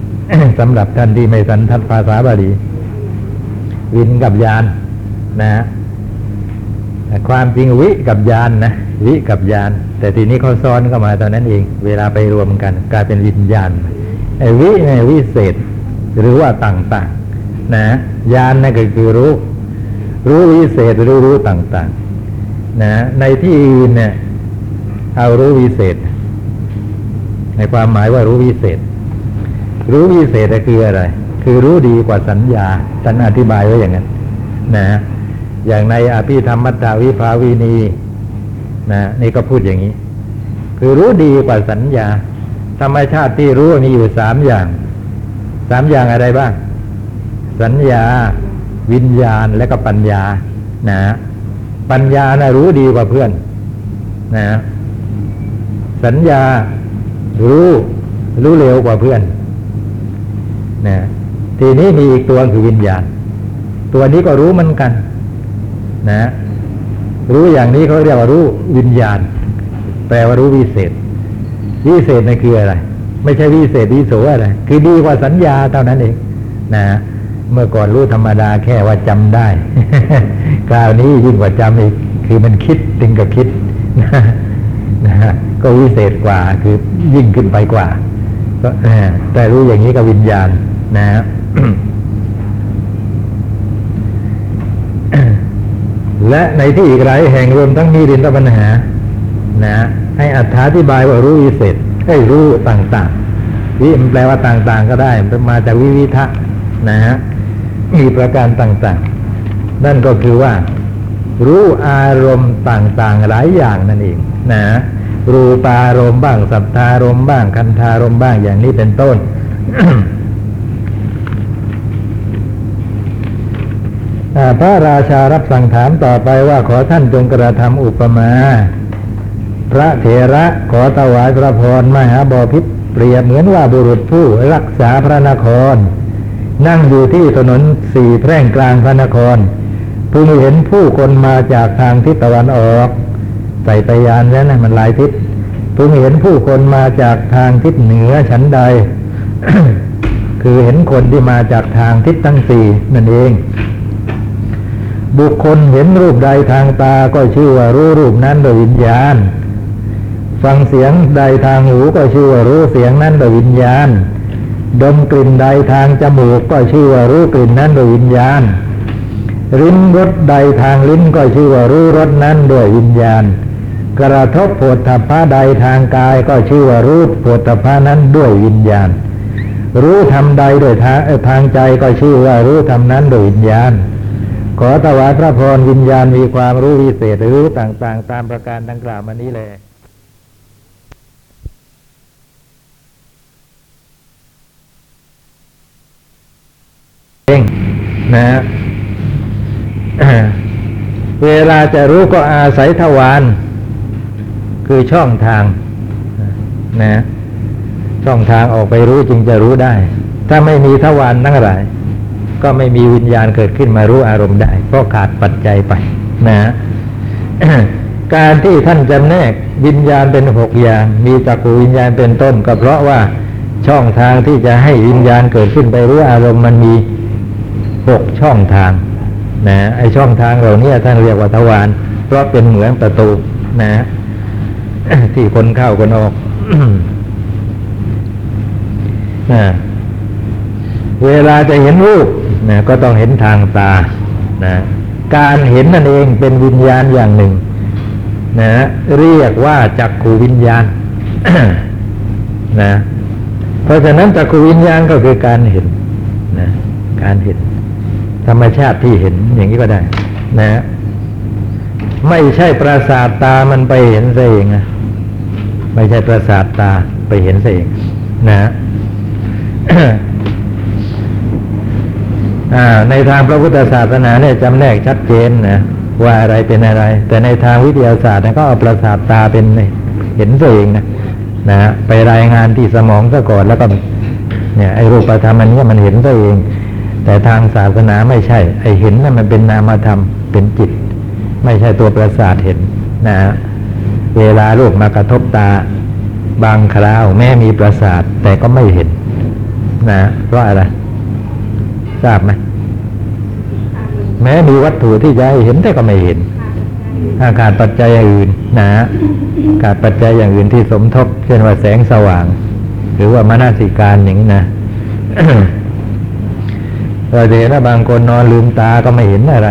A: ๆสำหรับท่านที่ไม่สันทัดภาษาบาลีวินกับยานนะความจริงวิกับยานนะวิกับยาน แต่ทีนี้เขาซ้อนเข้ามาตอนนั้นเอง เวลาไปรวมกัน กลายเป็นวิญญาณไอ้วิเนี่ยวิเศษ หรือว่าต่างๆ นะยานนั่นก็คือรู้ รู้วิเศษรือรู้ต่างๆ นะ ในที่อื่นเนี่ยเอารู้วิเศษ ในความหมายว่ารู้วิเศษ รู้วิเศษคืออะไร คือรู้ดีกว่าสัญญาท่านอธิบายไว้อย่างนั้น นะอย่างในอภิธรรมมัตตาวิภาวีนีนะนี่ก็พูดอย่างนี้ คือรู้ดีกว่าสัญญา ธรรมชาติที่รู้มีอยู่สามอย่างสามอย่างอะไรบ้าง สัญญา วิญญาณและก็ปัญญา นะ ปัญญานะรู้ดีกว่าเพื่อน นะ สัญญา รู้รู้เร็วกว่าเพื่อนนะทีนี้มีอีกตัวคือวิญญาณ ตัวนี้ก็รู้เหมือนกัน นะ รู้อย่างนี้เขาเรียกว่ารู้วิญญาณ แปลว่ารู้วิเศษ วิเศษนั่นคืออะไร ไม่ใช่วิเศษวิโสอะไร คือดีกว่าสัญญาเท่านั้นเองนะเมื่อก่อนรู้ธรรมดาแค่ว่าจำได้ คราวนี้ยิ่งกว่าจำอีก คือมันคิดถึงกับคิดนะฮะ ก็วิเศษกว่าคือยิ่งขึ้นไปกว่า ก็แต่รู้อย่างนี้กับวิญญาณนะฮะและในที่อีกหลายแห่งรวมทั้งมีดินตปัญหา นะ ให้อธิบายว่ารู้วิเศษให้รู้ต่างๆวิมันแปลว่าต่างๆ ก็ได้มันมาจากวิวิทะนะฮะมีประการต่างๆ นั่นก็คือว่า รู้อารมณ์ต่างๆ หลายอย่างนั่นเอง นะ รูปารมณ์บ้างสัทธารมณ์บ้างคันธารมณ์บ้างอย่างนี้เป็นต้น พระราชารับสั่งถามต่อไปว่าขอท่านจงกระทำอุปมา พระเถระขอถวายพระพรมหาบอพิษเปรียบเหมือนว่าบุรุษผู้รักษาพระนคร นั่งอยู่ที่ถนนสี่แพร่งกลางพระนครพึงเห็นผู้คนมาจากทางทิศตะวันออก ใส่ไปยานแล้วนะมันลายทิศพึงเห็นผู้คนมาจากทางทิศเหนือฉันใด คือเห็นคนที่มาจากทางทิศทั้งสี่นั่นเอง บุคคลเห็นรูปใดทางตาก็ชื่อว่ารู้รูปนั้นโดยวิญญาณ ฟังเสียงใดทางหูก็ชื่อว่ารู้เสียงนั้นโดยวิญญาณ ดมกลิ่นใดทางจมูกก็ชื่อว่ารู้กลิ่นนั้นโดยวิญญาณลิ้มรสใดทางลิ้นก็ชื่อว่ารู้รสนั้นด้วยวิญญาณ กระทบโผฏฐัพพะใดทางกายก็ชื่อว่ารู้โผฏฐัพพะนั้นด้วยวิญญาณ รู้ธรรมใดโดยทางทางใจก็ชื่อว่ารู้ธรรมนั้นโดยวิญญาณ ขอถวายพระพรวิญญาณมีความรู้วิเศษหรือรู้ต่างๆ ตามประการดังกล่าวมานี้เลยเองนะเวลาจะรู้ก็อาศัยทวาร คือช่องทางนะช่องทางออกไปรู้จึงจะรู้ได้ ถ้าไม่มีทวารทั้งหลาย ก็ไม่มีวิญญาณเกิดขึ้นมารู้อารมณ์ได้ เพราะขาดปัจจัยไปนะการที่ท่านจำแนกวิญญาณเป็นหกอย่าง มีจักรวิญญาณเป็นต้น ก็เพราะว่าช่องทางที่จะให้วิญญาณเกิดขึ้นไปรู้อารมณ์มันมีหกช่องทางนะไอช่องทางเหล่านี้ท่านเรียกว่าทวารเพราะเป็นเหมือนประตูนะ ที่คนเข้าคนออกนะเวลาจะเห็นรูปนะก็ต้องเห็นทางตานะการเห็นนั่นเองเป็นวิญญาณอย่างหนึ่งนะเรียกว่าจักขูวิญญาณนะเพราะฉะนั้นจักขูวิญญาณก็คือการเห็นนะการเห็น ธรรมชาติที่เห็นอย่างนี้ก็ได้ นะ ไม่ใช่ประสาทตามันไปเห็นซะเองนะ ไม่ใช่ประสาทตาไปเห็นเองนะในทางพระพุทธศาสนาเนี่ยจำแนกชัดเจนนะว่าอะไรเป็นอะไร แต่ในทางวิทยาศาสตร์เนี่ยก็เอาประสาทตาเป็นเห็นเองนะนะไปรายงานที่สมองซะก่อนแล้วก็เนี่ยไอ้รูปธรรมอันนี้มันเห็นซะเอง แต่ทางศาสนาไม่ใช่ ไอ้เห็นนั่นมันเป็นนามธรรมเป็นจิต ไม่ใช่ตัวประสาทเห็นนะฮะ เวลาลูกมากระทบตา บางคราวแม่มีประสาท แต่ก็ไม่เห็น นะเพราะอะไร ทราบไหมแม้มีวัตถุที่จะให้เห็นแต่ก็ไม่เห็นถ้าขาดปัจจัยอื่น นะฮะขาดปัจจัยอย่างอื่นที่สมทบ เช่นว่าแสงสว่าง หรือว่ามนสิการอย่างนี้นะเราจะเห็นว่าบางคนนอนลืมตาก็ไม่เห็นอะไร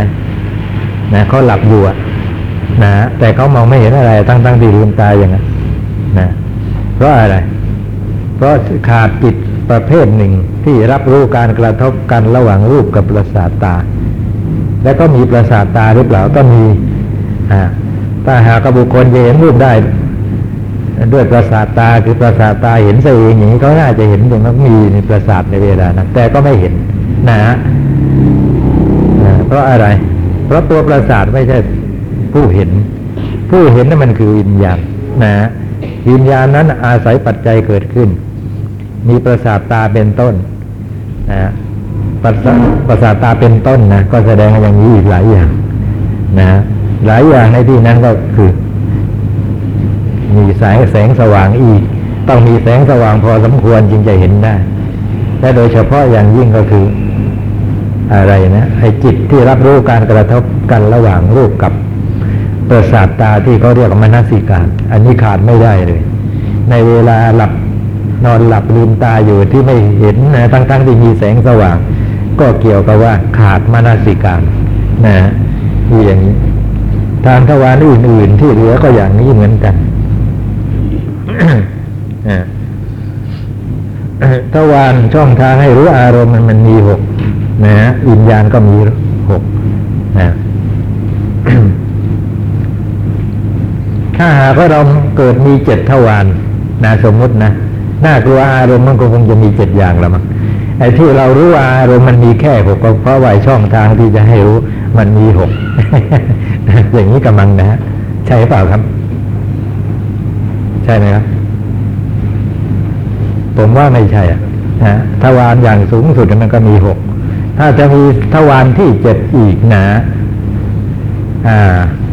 A: นะเขาหลับอยู่อะ นะแต่เขามองไม่เห็นอะไร ตั้งตั้งที่ลืมตาอย่างนั้นนะเพราะอะไร เพราะขาดจิตประเภทหนึ่งที่รับรู้การกระทบกันระหว่างรูปกับประสาทตา แล้วก็มีประสาทตาหรือเปล่าก็มีอ่าถ้าหากบุคคลจะเห็นรูปได้ ด้วยประสาทตาคือประสาทตาเห็นซะเองอย่างนี้เขาน่าจะเห็นอย่างนั้นมีในประสาทในเวลานั้นแต่ก็ไม่เห็นนะฮะเพราะอะไร เพราะตัวประสาทไม่ใช่ ผู้เห็น ผู้เห็นนั่นมันคือวิญญาณนะฮะวิญญาณนั้นอาศัยปัจจัยเกิดขึ้น มีประสาทตาเป็นต้นนะฮะประสาประสาทตาเป็นต้นนะก็แสดงอย่างนี้อีกหลายอย่างนะฮะหลายอย่างในที่นั้นก็คือ มีแสงแสงสว่างอีก ต้องมีแสงสว่างพอสมควรจึงจะเห็นได้และโดยเฉพาะอย่างยิ่งก็คืออะไรนะไอ้จิตที่รับรู้การกระทบกันระหว่างรูปกับ ประสาทตาที่เขาเรียกว่ามนสิการ อันนี้ขาดไม่ได้เลย ในเวลาหลับนอนหลับลืมตาอยู่ที่ไม่เห็นนะทั้งๆที่มีแสงสว่าง ก็เกี่ยวกับว่าขาดมนสิการนะมีอย่างนี้ ทางทวารอื่น ๆ ที่เหลือก็อย่างนี้เหมือนกันทวารช่องทางให้รู้อารมณ์มันมันมีหกนะฮะวิญญาณก็มีหกนะ ถ้าหากว่าเราเกิดมีเจ็ดทวารนะสมมุตินะน่ากลัวอารมณ์มันก็คงจะมีเจ็ดอย่างแล้วมั้งไอ้ที่เรารู้ว่าอารมณ์มันมีแค่หกก็เพราะว่าช่องทางที่จะให้รู้มันมีหกอย่างนี้กำลังนะฮะใช่เปล่าครับ ใช่ไหมครับผมว่าไม่ใช่อะนะทวารอย่างสูงสุดมันก็มีหกถ้าจะมีทวารที่เจ็ดอีกนะ อ่า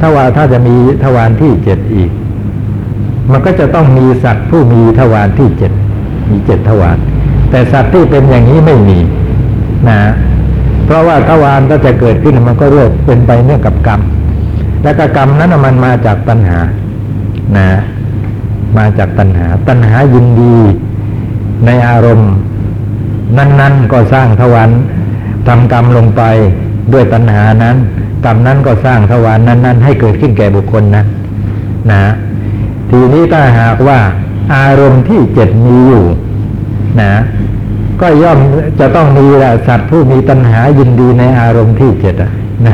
A: ทวาถ้าจะมีทวารที่เจ็ดอีก มันก็จะต้องมีสัตว์ผู้มีทวารที่เจ็ดมีเจ็ดทวารแต่สัตว์ที่เป็นอย่างนี้ไม่มีนะเพราะว่าทวารก็จะเกิดขึ้นมันก็เรื่องเป็นไปเนื่องกับกรรม และก็กรรมนั้นมันมาจากตัณหานะมาจากตัณหา ตัณหายินดีในอารมณ์ นั้น ๆ ก็สร้างทวารทำกรรมลงไปด้วยตัณหานั้น กรรมนั้นก็สร้างทวารนั้น ๆ ให้เกิดขึ้นแก่บุคคลนะนะทีนี้ถ้าหากว่าอารมณ์ที่เจ็ดมีอยู่นะก็ย่อมจะต้องมีละสัตว์ผู้มีตัณหายินดีในอารมณ์ที่เจ็ดนะนะ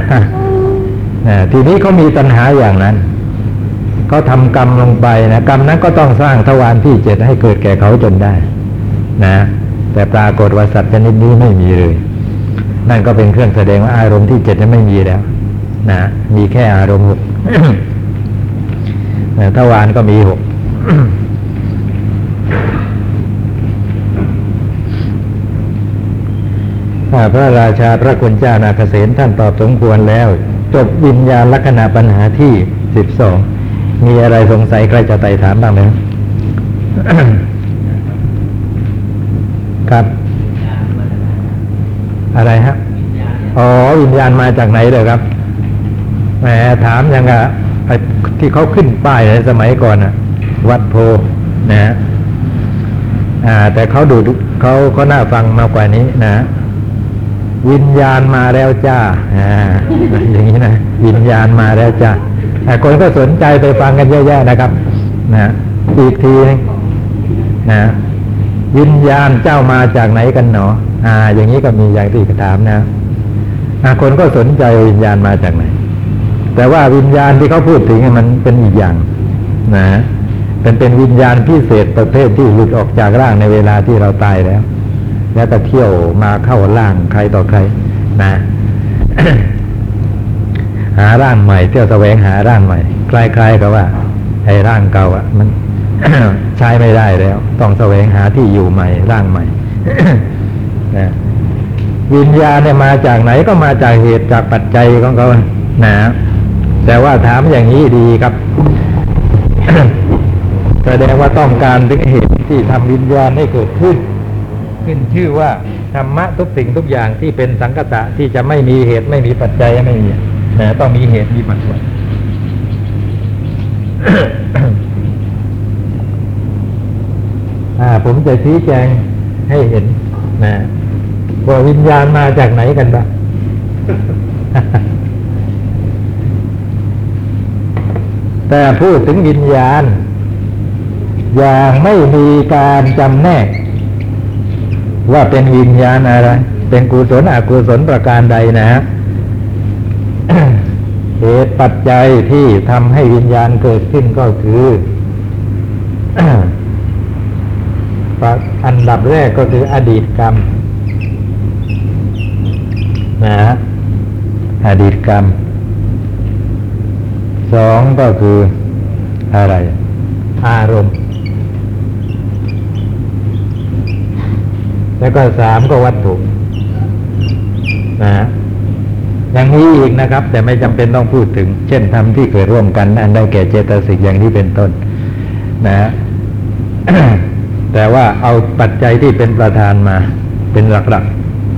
A: ทีนี้เขามีตัณหาอย่างนั้นเขาทำกรรมลงไปนะกรรมนั้นก็ต้องสร้างทวารที่เจ็ดให้เกิดแก่เขาจนได้ นะ แต่ปรากฏว่าสัตว์ชนิดนี้ไม่มีเลย นั่นก็เป็นเครื่องแสดงว่าอารมณ์ที่เจ็ดนั้นไม่มีแล้ว นะมีแค่อารมณ์หกทวารก็มีหกทถ้าพระราชาพระคุณเจ้านาเกษตท่านตอบสมควรแล้ว จบวิญญาณลักษณะปัญหาที่สิบสองมีอะไรสงสัยใครจะไต่ถามบ้างไหมครับ อะไรฮะอ๋อ วิญญาณมาจากไหนเลยครับ แหมถามยังกะไอ้ที่เขาขึ้นป้ายในสมัยก่อนน่ะวัดโพนะฮะอ่า แต่เขาดูเขาเขาน่าฟังมากกว่านี้นะ วิญญาณมาแล้วจ้าอ่าอย่างนี้นะวิญญาณมาแล้วจ้าแต่คนก็สนใจไปฟังกันเยอะแยะนะครับ นะอีกทีนึงนะวิญญาณเจ้ามาจากไหนกันหนอ อ่า อย่างนี้ก็มีอย่างที่ถามนะคนก็สนใจวิญญาณมาจากไหน แต่ว่าวิญญาณที่เขาพูดถึงมันเป็นอีกอย่างนะเป็นเป็นวิญญาณพิเศษประเภทที่หลุดออกจากร่างในเวลาที่เราตายแล้ว แล้วก็เที่ยวมาเข้าร่างใครต่อใคร นะ หาร่างใหม่เที่ยวแสวงหาร่างใหม่คล้ายๆกับว่า ไอ้ร่างเก่าอะ มันใช้ไม่ได้แล้ว ต้องแสวงหาที่อยู่ใหม่ ร่างใหม่นะวิญญาณเนี่ยมาจากไหนก็มาจากเหตุจากปัจจัยของเขานะ แต่ว่าถามอย่างนี้ดีครับ แสดงว่าต้องการถึงเหตุที่ทำวิญญาณให้เกิดขึ้น ขึ้นชื่อว่าธรรมะทุกสิ่งทุกอย่างที่เป็นสังคตะที่จะไม่มีเหตุไม่มีปัจจัยไม่มีนะต้องมีเหตุมีปัจจัยอ่าผมจะชี้แจงให้เห็นนะว่าวิญญาณมาจากไหนกันบ้าง แต่พูดถึงวิญญาณ อย่างไม่มีการจำแนก ว่าเป็นวิญญาณอะไร เป็นกุศลอกุศลประการใดนะฮะเหตุปัจจัยที่ทำให้วิญญาณเกิดขึ้นก็คืออันดับแรกก็คืออดีตกรรม นะฮะอดีตกรรม สองก็คืออะไร อารมณ์ แล้วก็สามก็วัตถุนะฮะยังมีอีกนะครับ แต่ไม่จำเป็นต้องพูดถึง เช่นทำที่เกิดร่วมกันอันได้แก่เจตสิกอย่างนี้เป็นต้นนะฮะแต่ว่าเอาปัจจัยที่เป็นประธานมา เป็นหลัก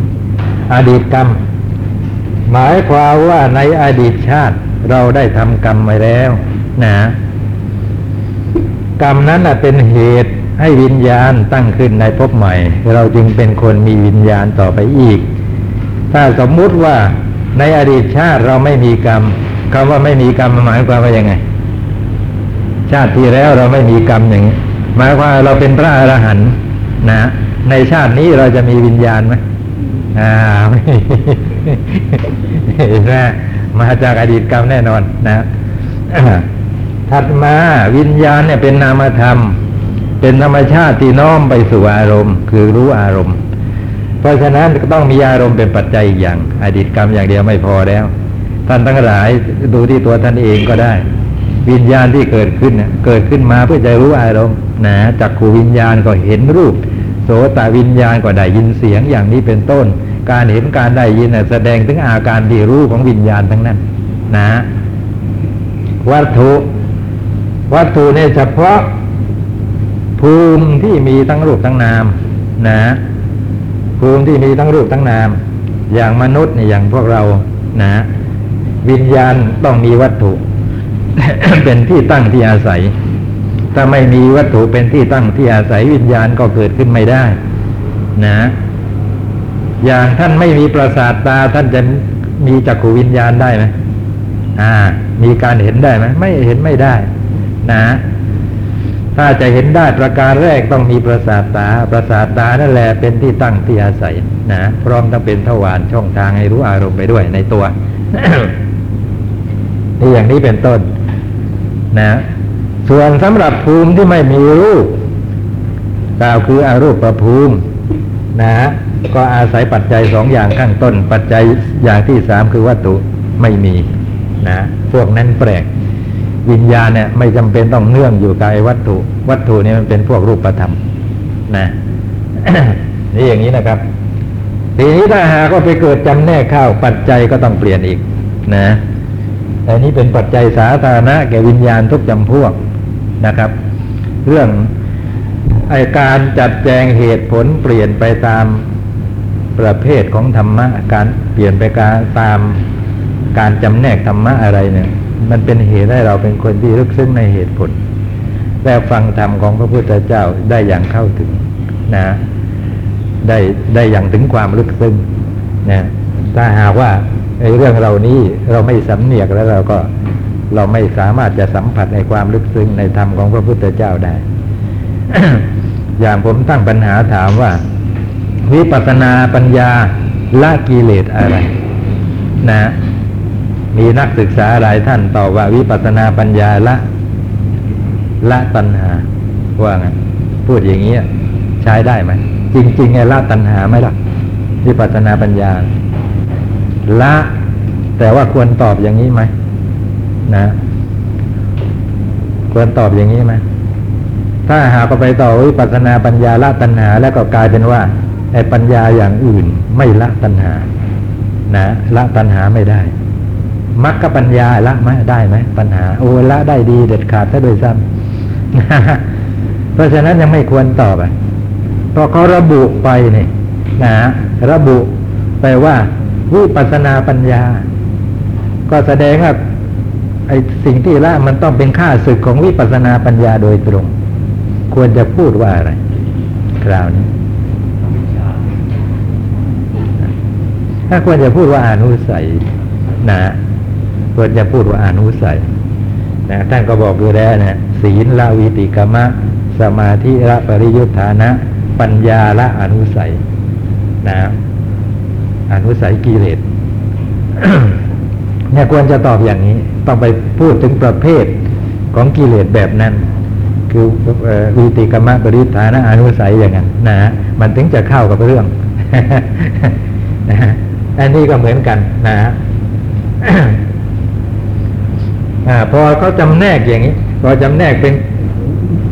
A: ๆอดีตกรรม หมายความว่าในอดีตชาติ เราได้ทำกรรมไว้แล้ว นะ กรรมนั้นเป็นเหตุให้วิญญาณตั้งขึ้นในภพใหม่ เราจึงเป็นคนมีวิญญาณต่อไปอีก ถ้าสมมุติว่าในอดีตชาติเราไม่มีกรรมคำว่าไม่มีกรรมหมายความว่ายังไง ชาติที่แล้วเราไม่มีกรรมอย่างนี้หมายความเราเป็นพระอรหันต์นะในชาตินี้เราจะมีวิญญาณไหมอ่าไม่เห็นไหม มาจากอดีตกรรมแน่นอนนะถัดมาวิญญาณเนี่ยเป็นนามธรรม เป็นธรรมชาติที่น้อมไปสู่อารมณ์ คือรู้อารมณ์ เพราะฉะนั้นก็ต้องมีอารมณ์เป็นปัจจัยอย่าง อดีตกรรมอย่างเดียวไม่พอแล้ว ท่านทั้งหลายดูที่ตัวท่านเองก็ได้ วิญญาณที่เกิดขึ้นเนี่ยเกิดขึ้นมาเพื่อจะรู้อารมณ์นะจักขูวิญญาณก็เห็นรูป โสตวิญญาณก็ได้ยินเสียงอย่างนี้เป็นต้น การเห็นการได้ยินแสดงถึงอาการที่รู้ของวิญญาณทั้งนั้น นะวัตถุ วัตถุเนี่ยเฉพาะภูมิที่มีทั้งรูปทั้งนาม นะภูมิที่มีทั้งรูปทั้งนาม อย่างมนุษย์เนี่ยอย่างพวกเรานะ วิญญาณต้องมีวัตถุ เป็นที่ตั้งที่อาศัย ถ้าไม่มีวัตถุเป็นที่ตั้งที่อาศัยวิญญาณก็เกิดขึ้นไม่ได้ นะ อย่างท่านไม่มีประสาทตาท่านจะมีจักขูวิญญาณได้ไหมอ่า มีการเห็นได้ไหมไม่เห็นไม่ได้ นะ ถ้าจะเห็นได้ประการแรกต้องมีประสาทตา ประสาทตานั่นแหละเป็นที่ตั้งที่อาศัย นะพร้อมทั้งเป็นทวารช่องทางให้รู้อารมณ์ไปด้วยในตัวนี่อย่างนี้เป็นต้น นะ ส่วนสำหรับภูมิที่ไม่มีรูปกล่าวคืออารูปประภูมินะก็อาศัยปัจจัยสองอย่างข้างต้น ปัจจัยอย่างที่สามคือวัตถุไม่มีนะพวกนั้นแปลก วิญญาณเนี่ยไม่จำเป็นต้องเนื่องอยู่กับไอ้วัตถุ วัตถุเนี่ยมันเป็นพวกรูปธรรมนะนี่อย่างนี้นะครับ ทีนี้ถ้าหากว่าไปเกิดจำแนกข้าวปัจจัยก็ต้องเปลี่ยนอีกนะอันนี้เป็นปัจจัยสาธารณะแก่วิญญาณทุกจำพวก นะครับ เรื่องไอการจัดแจงเหตุผลเปลี่ยนไปตามประเภทของธรรมะการเปลี่ยนไปการตามการจำแนกธรรมะอะไรเนี่ย มันเป็นเหตุให้เราเป็นคนที่ลึกซึ้งในเหตุผลและฟังธรรมของพระพุทธเจ้าได้อย่างเข้าถึงนะได้ได้อย่างถึงความลึกซึ้งนะถ้าหากว่าไอ้เรื่องเหล่านี้เราไม่สำเนียกแล้วเราก็ เราไม่สามารถจะสัมผัสในความลึกซึ้งในธรรมของพระพุทธเจ้าได้ อย่างผมตั้งปัญหาถามว่า วิปัสนาปัญญาละกิเลสอะไร นะ มีนักศึกษาหลายท่านตอบว่า วิปัสนาปัญญาละละตัณหา ว่าไงพูดอย่างนี้ใช้ได้ไหมจริงๆไงละตัณหาไหมล่ะวิปัสนาปัญญาละแต่ว่าควรตอบอย่างนี้ไหม นะควรตอบอย่างนี้ไหมถ้าหากไปต่อวิปัสนาปัญญาละตัณหา แล้วก็กลายเป็นว่าไอ้ปัญญาอย่างอื่นไม่ละตัณหา นะละตัณหาไม่ได้มรรคปัญญาละไหมได้ไหมปัญหาโอ้ละได้ดีเด็ดขาดซะโดยซ้ำเพราะฉะนั้นยังไม่ควรตอบอะเพราะเขาระบุไปนี่นะระบุไปว่าวิปัสสนาปัญญา ก็แสดงว่า ไอ้สิ่งที่ละมันต้องเป็นค่าศึกของวิปัสสนาปัญญาโดยตรง ควรจะพูดว่าอะไร คราวนี้ ถ้าควรจะพูดว่าอนุสัยนะควรจะพูดว่าอนุสัยนะท่านก็บอกอยู่แล้วนะศีลละวิติกมะ สมาธิละปริยุทธานะ ปัญญาละอนุสัยนะอนุสัยกิเลส เนี่ยควรจะตอบอย่างนี้ ต้องไปพูดถึงประเภทของกิเลสแบบนั้น คือวิติกรรมะปริยุทธานะอนุสัยอย่างนั้นนะมันถึงจะเข้ากับเรื่องนะฮะอันนี้ก็เหมือนกันนะฮะพอเขาจำแนกอย่างนี้ พอจำแนกเป็น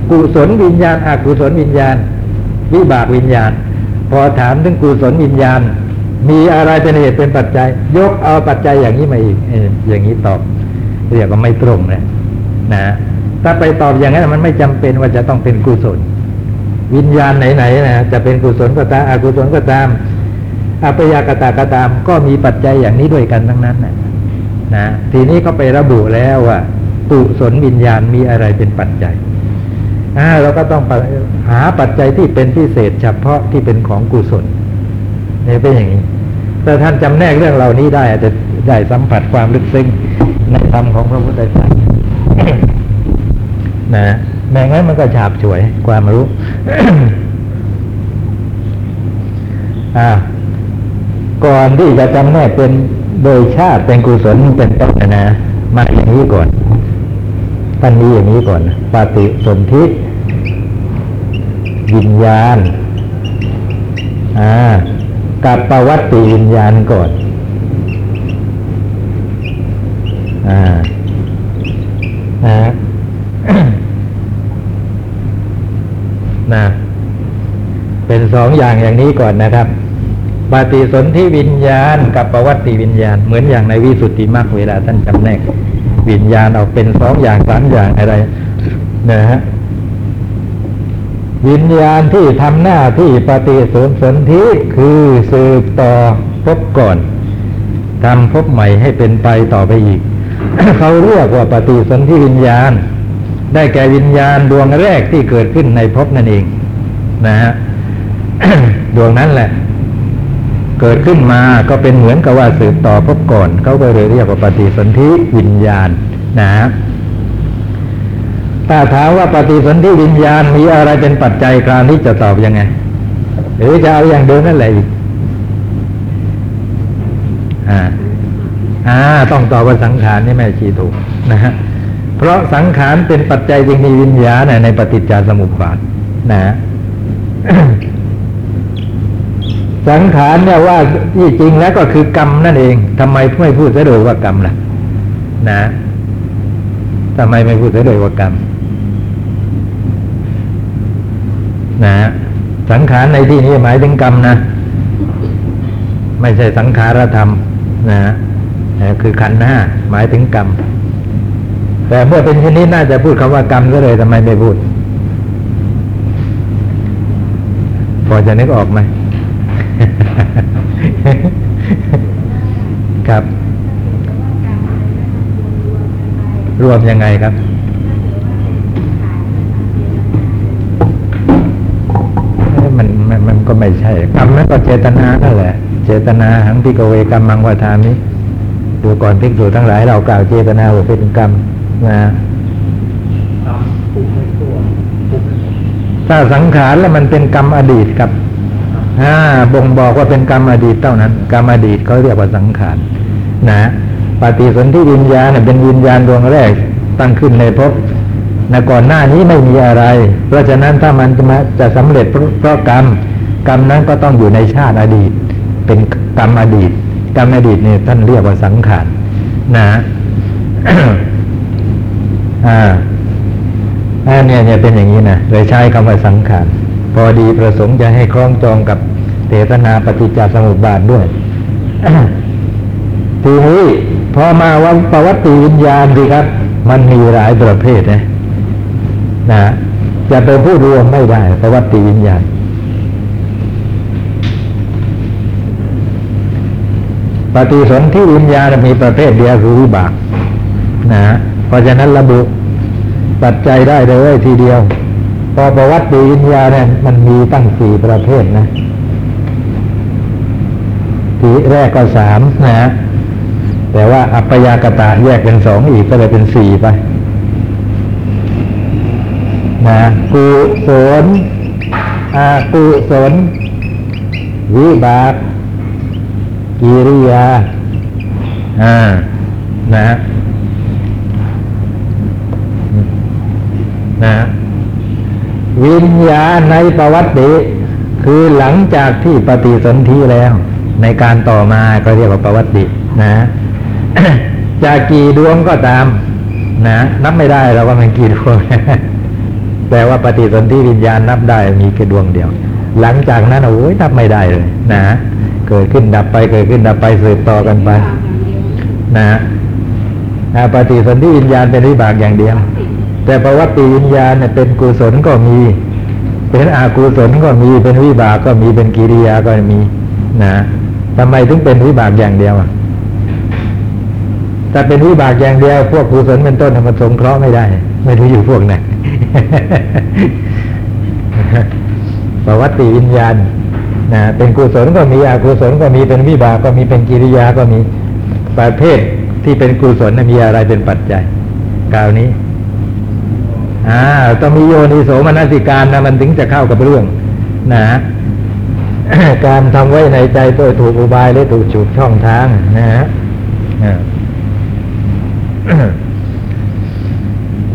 A: กุศลวิญญาณอกุศลวิญญาณ วิบากวิญญาณ พอถามถึงกุศลวิญญาณ มีอะไรเป็นเหตุเป็นปัจจัย ยกเอาปัจจัยอย่างนี้มาอีกอย่างนี้ตอบเรียกว่าไม่ตรงนะนะถ้าไปตอบอย่างนั้นมันไม่จำเป็นว่าจะต้องเป็นกุศล วิญญาณไหนๆนะจะเป็นกุศลก็ตามอกุศลก็ตามอัปยากตาก็ตาม ก็มีปัจจัยอย่างนี้ด้วยกันทั้งนั้นนะนะทีนี้ก็ไประบุแล้วว่ากุศลวิญญาณมีอะไรเป็นปัจจัยอ่าเราก็ต้องหาปัจจัยที่เป็นพิเศษ เฉพาะที่เป็นของกุศล นี่เป็นอย่างนี้แต่ท่านจำแนกเรื่องเหล่านี้ได้อาจจะได้สัมผัสความลึกซึ้งในธรรมของพระพุทธเจ้านะแม้งั้นมันก็ฉาบฉวยความรู้อ่าก่อนที่จะจำแนกเป็นโดยชาติเป็นกุศลเป็นต้นนะมาอย่างนี้ก่อนท่านนี้อย่างนี้ก่อน ปฏิสนธิวิญญาณ อ่า กับประวัติวิญญาณก่อนอ่านะนะเป็นสองอย่างอย่างนี้ก่อนนะครับ ปฏิสนธิวิญญาณกับประวัติวิญญาณ เหมือนอย่างในวิสุทธิมรรคเวลาท่านจำแนก วิญญาณออกเป็นสองอย่างสามอย่างอะไรนะฮะ วิญญาณที่ทำหน้าที่ปฏิสนสนธิคือสืบต่อพบก่อนทำพบใหม่ให้เป็นไปต่อไปอีก เขาเรียกว่าปฏิสนธิวิญญาณ ได้แก่วิญญาณดวงแรกที่เกิดขึ้นในภพนั่นเอง นะฮะดวงนั้นแหละ เกิดขึ้นมาก็เป็นเหมือนกับว่าสืบต่อพบก่อน เขาก็เลยเรียกว่าปฏิสนธิวิญญาณนะฮะ ถ้าถามว่าปฏิสนธิวิญญาณมีอะไรเป็นปัจจัยคราวนี้จะตอบยังไง หรือจะเอาอย่างเดิมนั่นแหละอีกอ่าอ่าต้องตอบว่าสังขารนี่แม่ชีถูกนะฮะเพราะสังขารเป็นปัจจัยจึงมีวิญญาณในปฏิจจสมุปบาทนะสังขารเนี่ยว่าที่จริงแล้วก็คือกรรมนั่นเองทำไมไม่พูดเสียโดยว่ากรรมล่ะ นะทำไมไม่พูดเสียโดยว่ากรรม นะสังขารในที่นี้หมายถึงกรรมนะ ไม่ใช่สังขารธรรมนะฮะคือขันธ์ห้าหมายถึงกรรม แต่เมื่อเป็นชนนี้น่าจะพูดคำว่ากรรมก็เลยทำไมไม่พูด พอจะนึกออกไหมครับ รวมยังไงครับ ก็ไม่ใช่ กรรมนั้นก็เจตนานั่นแหละ เจตนาหังพิกเวกรรมังวาทามิดูก่อนภิกษุทั้งหลายเรากล่าวเจตนาว่าเป็นกรรมนะถ้าสังขารแล้วมันเป็นกรรมอดีตครับอ่าบ่งบอกว่าเป็นกรรมอดีตเท่านั้น กรรมอดีตเขาเรียกว่าสังขารนะปฏิสนธิวิญญาณเป็นวิญญาณดวงแรกตั้งขึ้นในภพนะก่อนหน้านี้ไม่มีอะไร เพราะฉะนั้นถ้ามันจะมาจะสำเร็จเพราะกรรม กรรมนั้นก็ต้องอยู่ในชาติอดีต เป็นกรรมอดีต กรรมอดีตเนี่ยท่านเรียกว่าสังขารนะอ่าอันเนี้ยเนี่ยเป็นอย่างนี้นะเลยใช้คำว่าสังขารพอดีประสงค์จะให้คล้องจองกับเทตนาปฏิจจสมุปบาทด้วยทีนี้พอมาว่าประวัติวิญญาณสิครับ มันมีหลายประเภทนะนะจะไปพูดรวมไม่ได้ประวัติวิญญาณ ปฏิสนธิวิญญาณมีประเภทเดียวคือวิบากนะเพราะฉะนั้นระบุปัจจัยได้เลยทีเดียว พอประวัติวิญญาเนี่ยมันมีตั้งสี่ประเภทนะทีแรกก็สามนะฮะแต่ว่าอัปยากตะแยกเป็นสองอีกก็เลยเป็นสี่ไปนะกุศลอากุศลวิบาก กิริยา อ่า นะ นะ วิญญาณในประวัติ คือหลังจากที่ปฏิสนธิแล้ว ในการต่อมาก็เรียกว่าประวัติ นะจะกี่ดวงก็ตาม นะนับไม่ได้เราว่ามันกี่ดวงแต่ว่าปฏิสนธิวิญญาณนับได้มีแค่ดวงเดียว หลังจากนั้นโอ้ยนับไม่ได้เลย นะ เกิดขึ้นดับไป เกิดขึ้นดับไปสืบต่อกันไป นะอ่าปฏิสนธิวิญญาณเป็นวิบากอย่างเดียว แต่ประวัติวิญญาณเนี่ยเป็นกุศลก็มี เป็นอากุศลก็มีเป็นวิบากก็มีเป็นกิริยาก็มี นะทำไมถึงเป็นวิบากอย่างเดียวอะถ้าเป็นวิบากอย่างเดียว พวกกุศลเป็นต้นน่ะมันสงเคราะห์ไม่ได้ ไม่รู้อยู่พวกไหนประวัติวิญญาณ นะเป็นกุศลก็มีอกุศลก็มีเป็นวิบากก็มีเป็นกิริยาก็มีประเภทที่เป็นกุศลมีอะไรเป็นปัจจัยกล่าวนี้อ่าต้องมีโยนิโสมนสิการนะมันถึงจะเข้ากับเรื่อง นะการทำไว้ในใจโดยถูกอุบายหรือถูกจุดช่องทางนะฮะ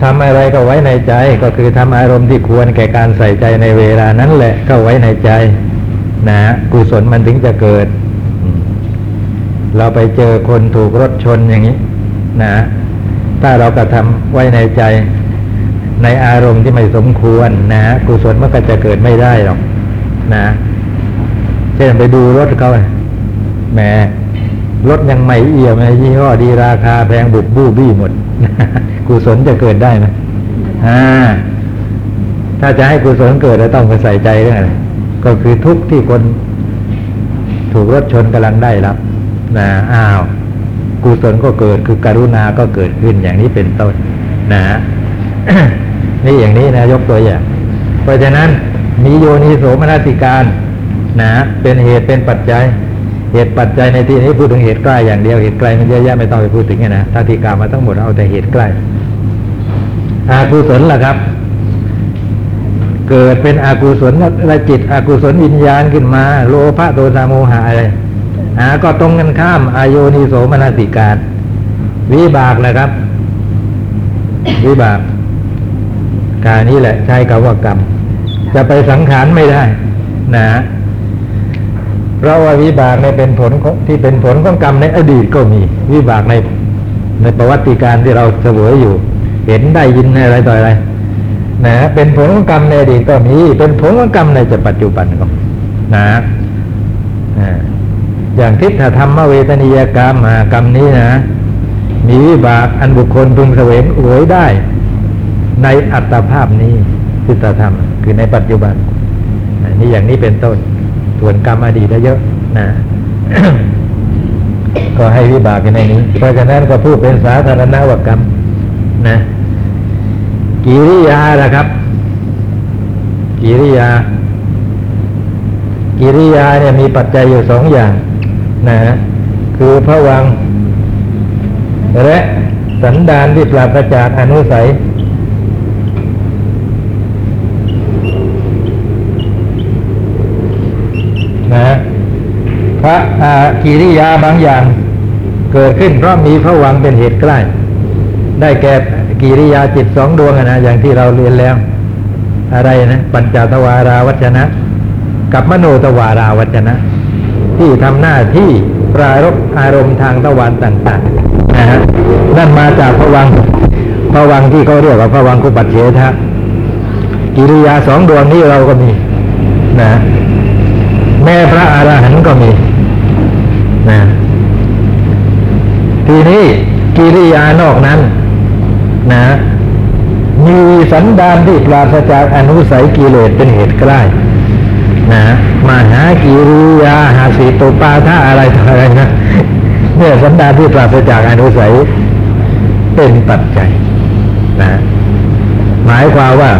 A: ทำอะไรก็ไว้ในใจก็คือทำอารมณ์ที่ควรแก่การใส่ใจในเวลานั้นแหละก็ไว้ในใจ นะกุศลมันถึงจะเกิดอืมเราไปเจอคนถูกรถชนอย่างนี้ นะ ถ้าเรากระทำไว้ในใจ ในอารมณ์ที่ไม่สมควร นะกุศลมันก็จะเกิดไม่ได้หรอก นะเช่นไปดูรถเขาแหมรถยังไม่เอี่ยมยี่ห้อดีราคาแพงบุบบู้บี้หมดกุศลจะเกิดได้ไหมอ่าถ้าจะให้กุศลเกิดเราต้องไปใส่ใจเรื่องอะไร ก็คือทุกข์ที่คนถูกรถชนกำลังได้รับนะอ้าวกุศลก็เกิด คือการุณาก็เกิดขึ้นอย่างนี้เป็นต้นนะนี่อย่างนี้นะยกตัวอย่างเพราะฉะนั้นมีโยนิโสมนสิการนะเป็นเหตุเป็นปัจจัย เหตุปัจจัยในที่นี้พูดถึงเหตุใกล้อย่างเดียวเหตุไกลมันเยอะแยะไม่ต้องไปพูดถึงไงนะถ้าที่กล่าวมาทั้งหมดเอาแต่เหตุใกล้อากุศลล่ะครับ เกิดเป็นอกุศลและจิตอกุศลวิญญาณขึ้นมา โลภะโทสะโมหะอะไรอ่าก็ตรงกันข้ามอายโยนิโสมนสิการ วิบากนะครับ วิบากการนี้แหละใช้คำว่ากรรม จะไปสังขารไม่ได้ นะ เพราะว่าวิบากในเป็นผลที่เป็นผลของกรรมในอดีตก็มี วิบากในในประวัติการที่เราเสวยอยู่ เห็นได้ยินอะไรต่ออะไร นะ เป็นผลของกรรมในอดีตก็มี เป็นผลของกรรมในปัจจุบันก็นะอ่าอย่างทิฏฐธรรมเวทนิยกรรมมากรรมนี้นะ มีวิบากอันบุคคลพึงเสวยอวยได้ ในอัตภาพนี้ทิฏฐธรรม คือในปัจจุบันนะนี่อย่างนี้เป็นต้น ส่วนกรรมอดีตเยอะนะก็ให้วิบากกันในนี้ เพราะฉะนั้นก็พูดเป็นสาธารณวกรรมนะ กิริยาละครับ กิริยา กิริยาเนี่ยมีปัจจัยอยู่สองอย่างนะฮะคือพระวัง และสันดานที่ปราศจากอนุสัยนะฮะพระอากิริยาบางอย่าง เกิดขึ้นเพราะมีพระวังเป็นเหตุใกล้ ได้แก่ กิริยาจิตสองดวงอะนะอย่างที่เราเรียนแล้ว อะไรนะปัญจทวาราวัจนะ กับมโนทวาราวัจนะ ที่ทำหน้าที่ปรารบอารมณ์ทางตะวันต่างๆนะฮะนั่นมาจากพระวังพระวังที่เขาเรียกว่าพระวังคุปัจเฉทะกิริยาสองดวงนี้เราก็มีนะแม่พระอรหันต์ก็มีนะทีนี้กิริยานอกนั้น นะมีสันดานที่ปราศจากอนุสัยกิเลสเป็นเหตุใกล้นะมาหากิริยาหาสีตุปาท่าอะไรต่ออะไรนะเนี่ยสันดานที่ปราศจากอนุสัยเป็นปัจจัยนะหมายความว่า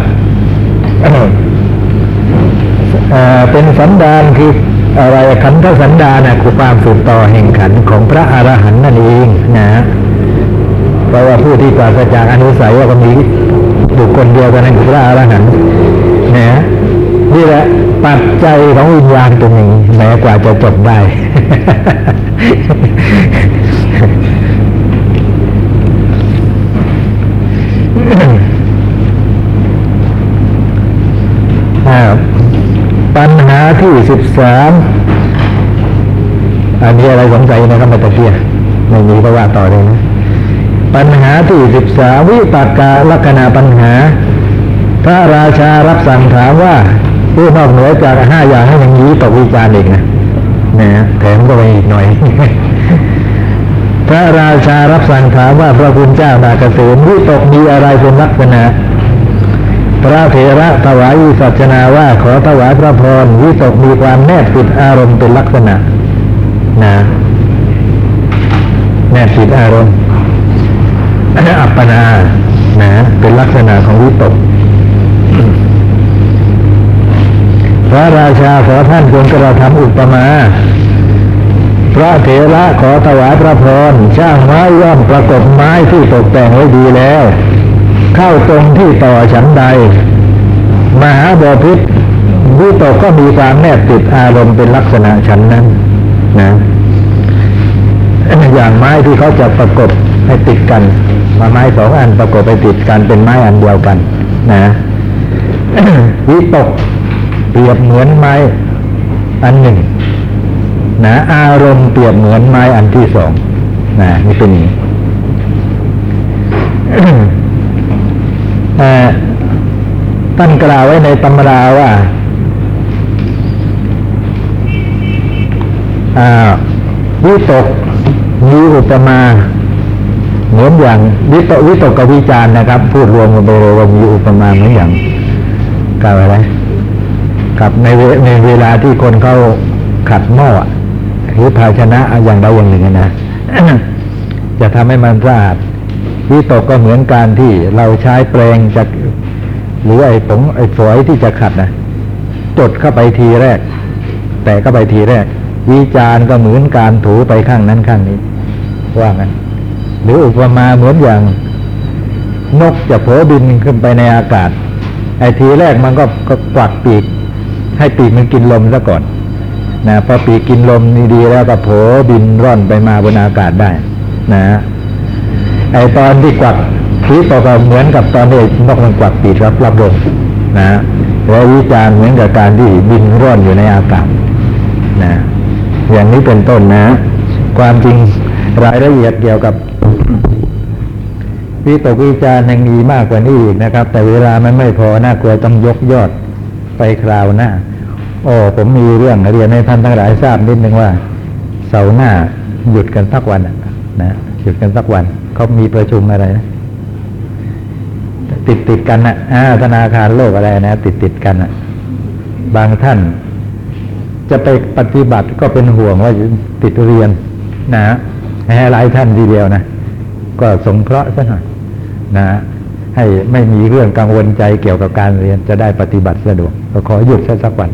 A: เอ่อเป็นสันดานคืออะไรขันธสันดานนะคือความสืบต่อแห่งขันธ์ของพระอรหันต์นั่นเองนะ เพราะว่าผู้ที่ปราศจากอนุสัยว่าก็มีบุคคลเดียวกันนั่นคือพระอรหันต์นะนี่แหละปัจจัยของวิญญาณตรงนี้แม้กว่าจะจบได้อ่าปัญหาที่สิบสามอันนี้อะไรสงสัยนะครับมาตะเกียไม่มีก็ว่าต่อเลยนะ ปัญหาที่สิบสาวิปากกาลักษณะปัญหา พระราชารับสั่งถามว่าผู้นอกเหนือจากห้าอย่างให้อย่างนี้ตกวิจารณ์อีกนะนะแถมก็ไปอีกหน่อย พระราชารับสั่งถามว่าพระคุณเจ้านาเกษมวิตกมีอะไรเป็นลักษณะ พระเถระถวายวิสัชนาว่าขอถวายพระพรวิตกมีความแนบติดอารมณ์เป็นลักษณะ นะแนบติดอารมณ์ อัปปนานะเป็นลักษณะของวิตก พระราชาขอท่านจงกระทำอุปมาพระเถระขอถวายพระพรช่างไม้ย่อมประกบไม้ที่ตกแต่งไว้ดีแล้ว เข้าตรงที่ต่อฉันใด มหาบอพิษวิตกก็มีความแนบติดอารมณ์เป็นลักษณะฉันนั้นนะ อย่างไม้ที่เขาจะประกบให้ติดกัน มาไม้สองอันประกบไปติดกันเป็นไม้อันเดียวกัน นะวิตกเปรียบเหมือนไม้อันหนึ่ง นะ อารมณ์เปรียบเหมือนไม้อันที่สองนะนี่เป็นท่านกล่าวไว้ในตำราว่าอ่าวิตก มีอุปมา เหมือนอย่างวิตวิตกวิจารนะครับ พูดรวมกันไปเลยว่ามีอุปมาเหมือนอย่างกล่าวอะไรกับในเวในเวลาที่คนเขาขัดหม้อหรือภาชนะอย่างใดอย่างหนึ่งนะจะทำให้มันสะอาดวิตกก็เหมือนการที่เราใช้แปรงจะหรือไอ้ผงไอ้ฝอยที่จะขัดนะจดเข้าไปทีแรก แต่ก็ไปทีแรก วิจารก็เหมือนการถูไปข้างนั้นข้างนี้ ว่างั้นหรืออุปมาเหมือนอย่าง นกจะเผลอบินขึ้นไปในอากาศ ไอ้ทีแรกมันก็ก็กวักปีก ให้ปีกมันกินลมซะก่อนนะพอปีกกินลมนี่ดีแล้วก็โผบินร่อนไปมาบนอากาศได้ นะไอตอนที่กวักทีต่อก็เหมือนกับตอนที่นกมันกวักปีกรับรับลมนะแล้ววิจารเหมือนกับการที่บินร่อนอยู่ในอากาศนะอย่างนี้เป็นต้นนะ ความจริง รายละเอียดเกี่ยวกับวิตกวิจารณ์ยังมีมากกว่านี้อีกนะครับ แต่เวลามันไม่พอน่ากลัวต้องยกยอดไปคราวหน้าโอ้ผมมีเรื่องเรียนให้ท่านทั้งหลายทราบนิดนึงว่า เสาร์หน้าหยุดกันสักวันนะหยุดกันสักวันเขามีประชุมอะไรนะติดติดกันนะอ่าธนาคารโลกอะไรนะ ติดติดกันนะบางท่าน จะไปปฏิบัติก็เป็นห่วงว่าติดเรียนนะ ห้หลายท่านทีเดียวนะ ก็สงเคราะห์ซะหน่อยนะ ให้ไม่มีเรื่องกังวลใจเกี่ยวกับการเรียนจะได้ปฏิบัติสะดวก ก็ขอหยุดสักวัน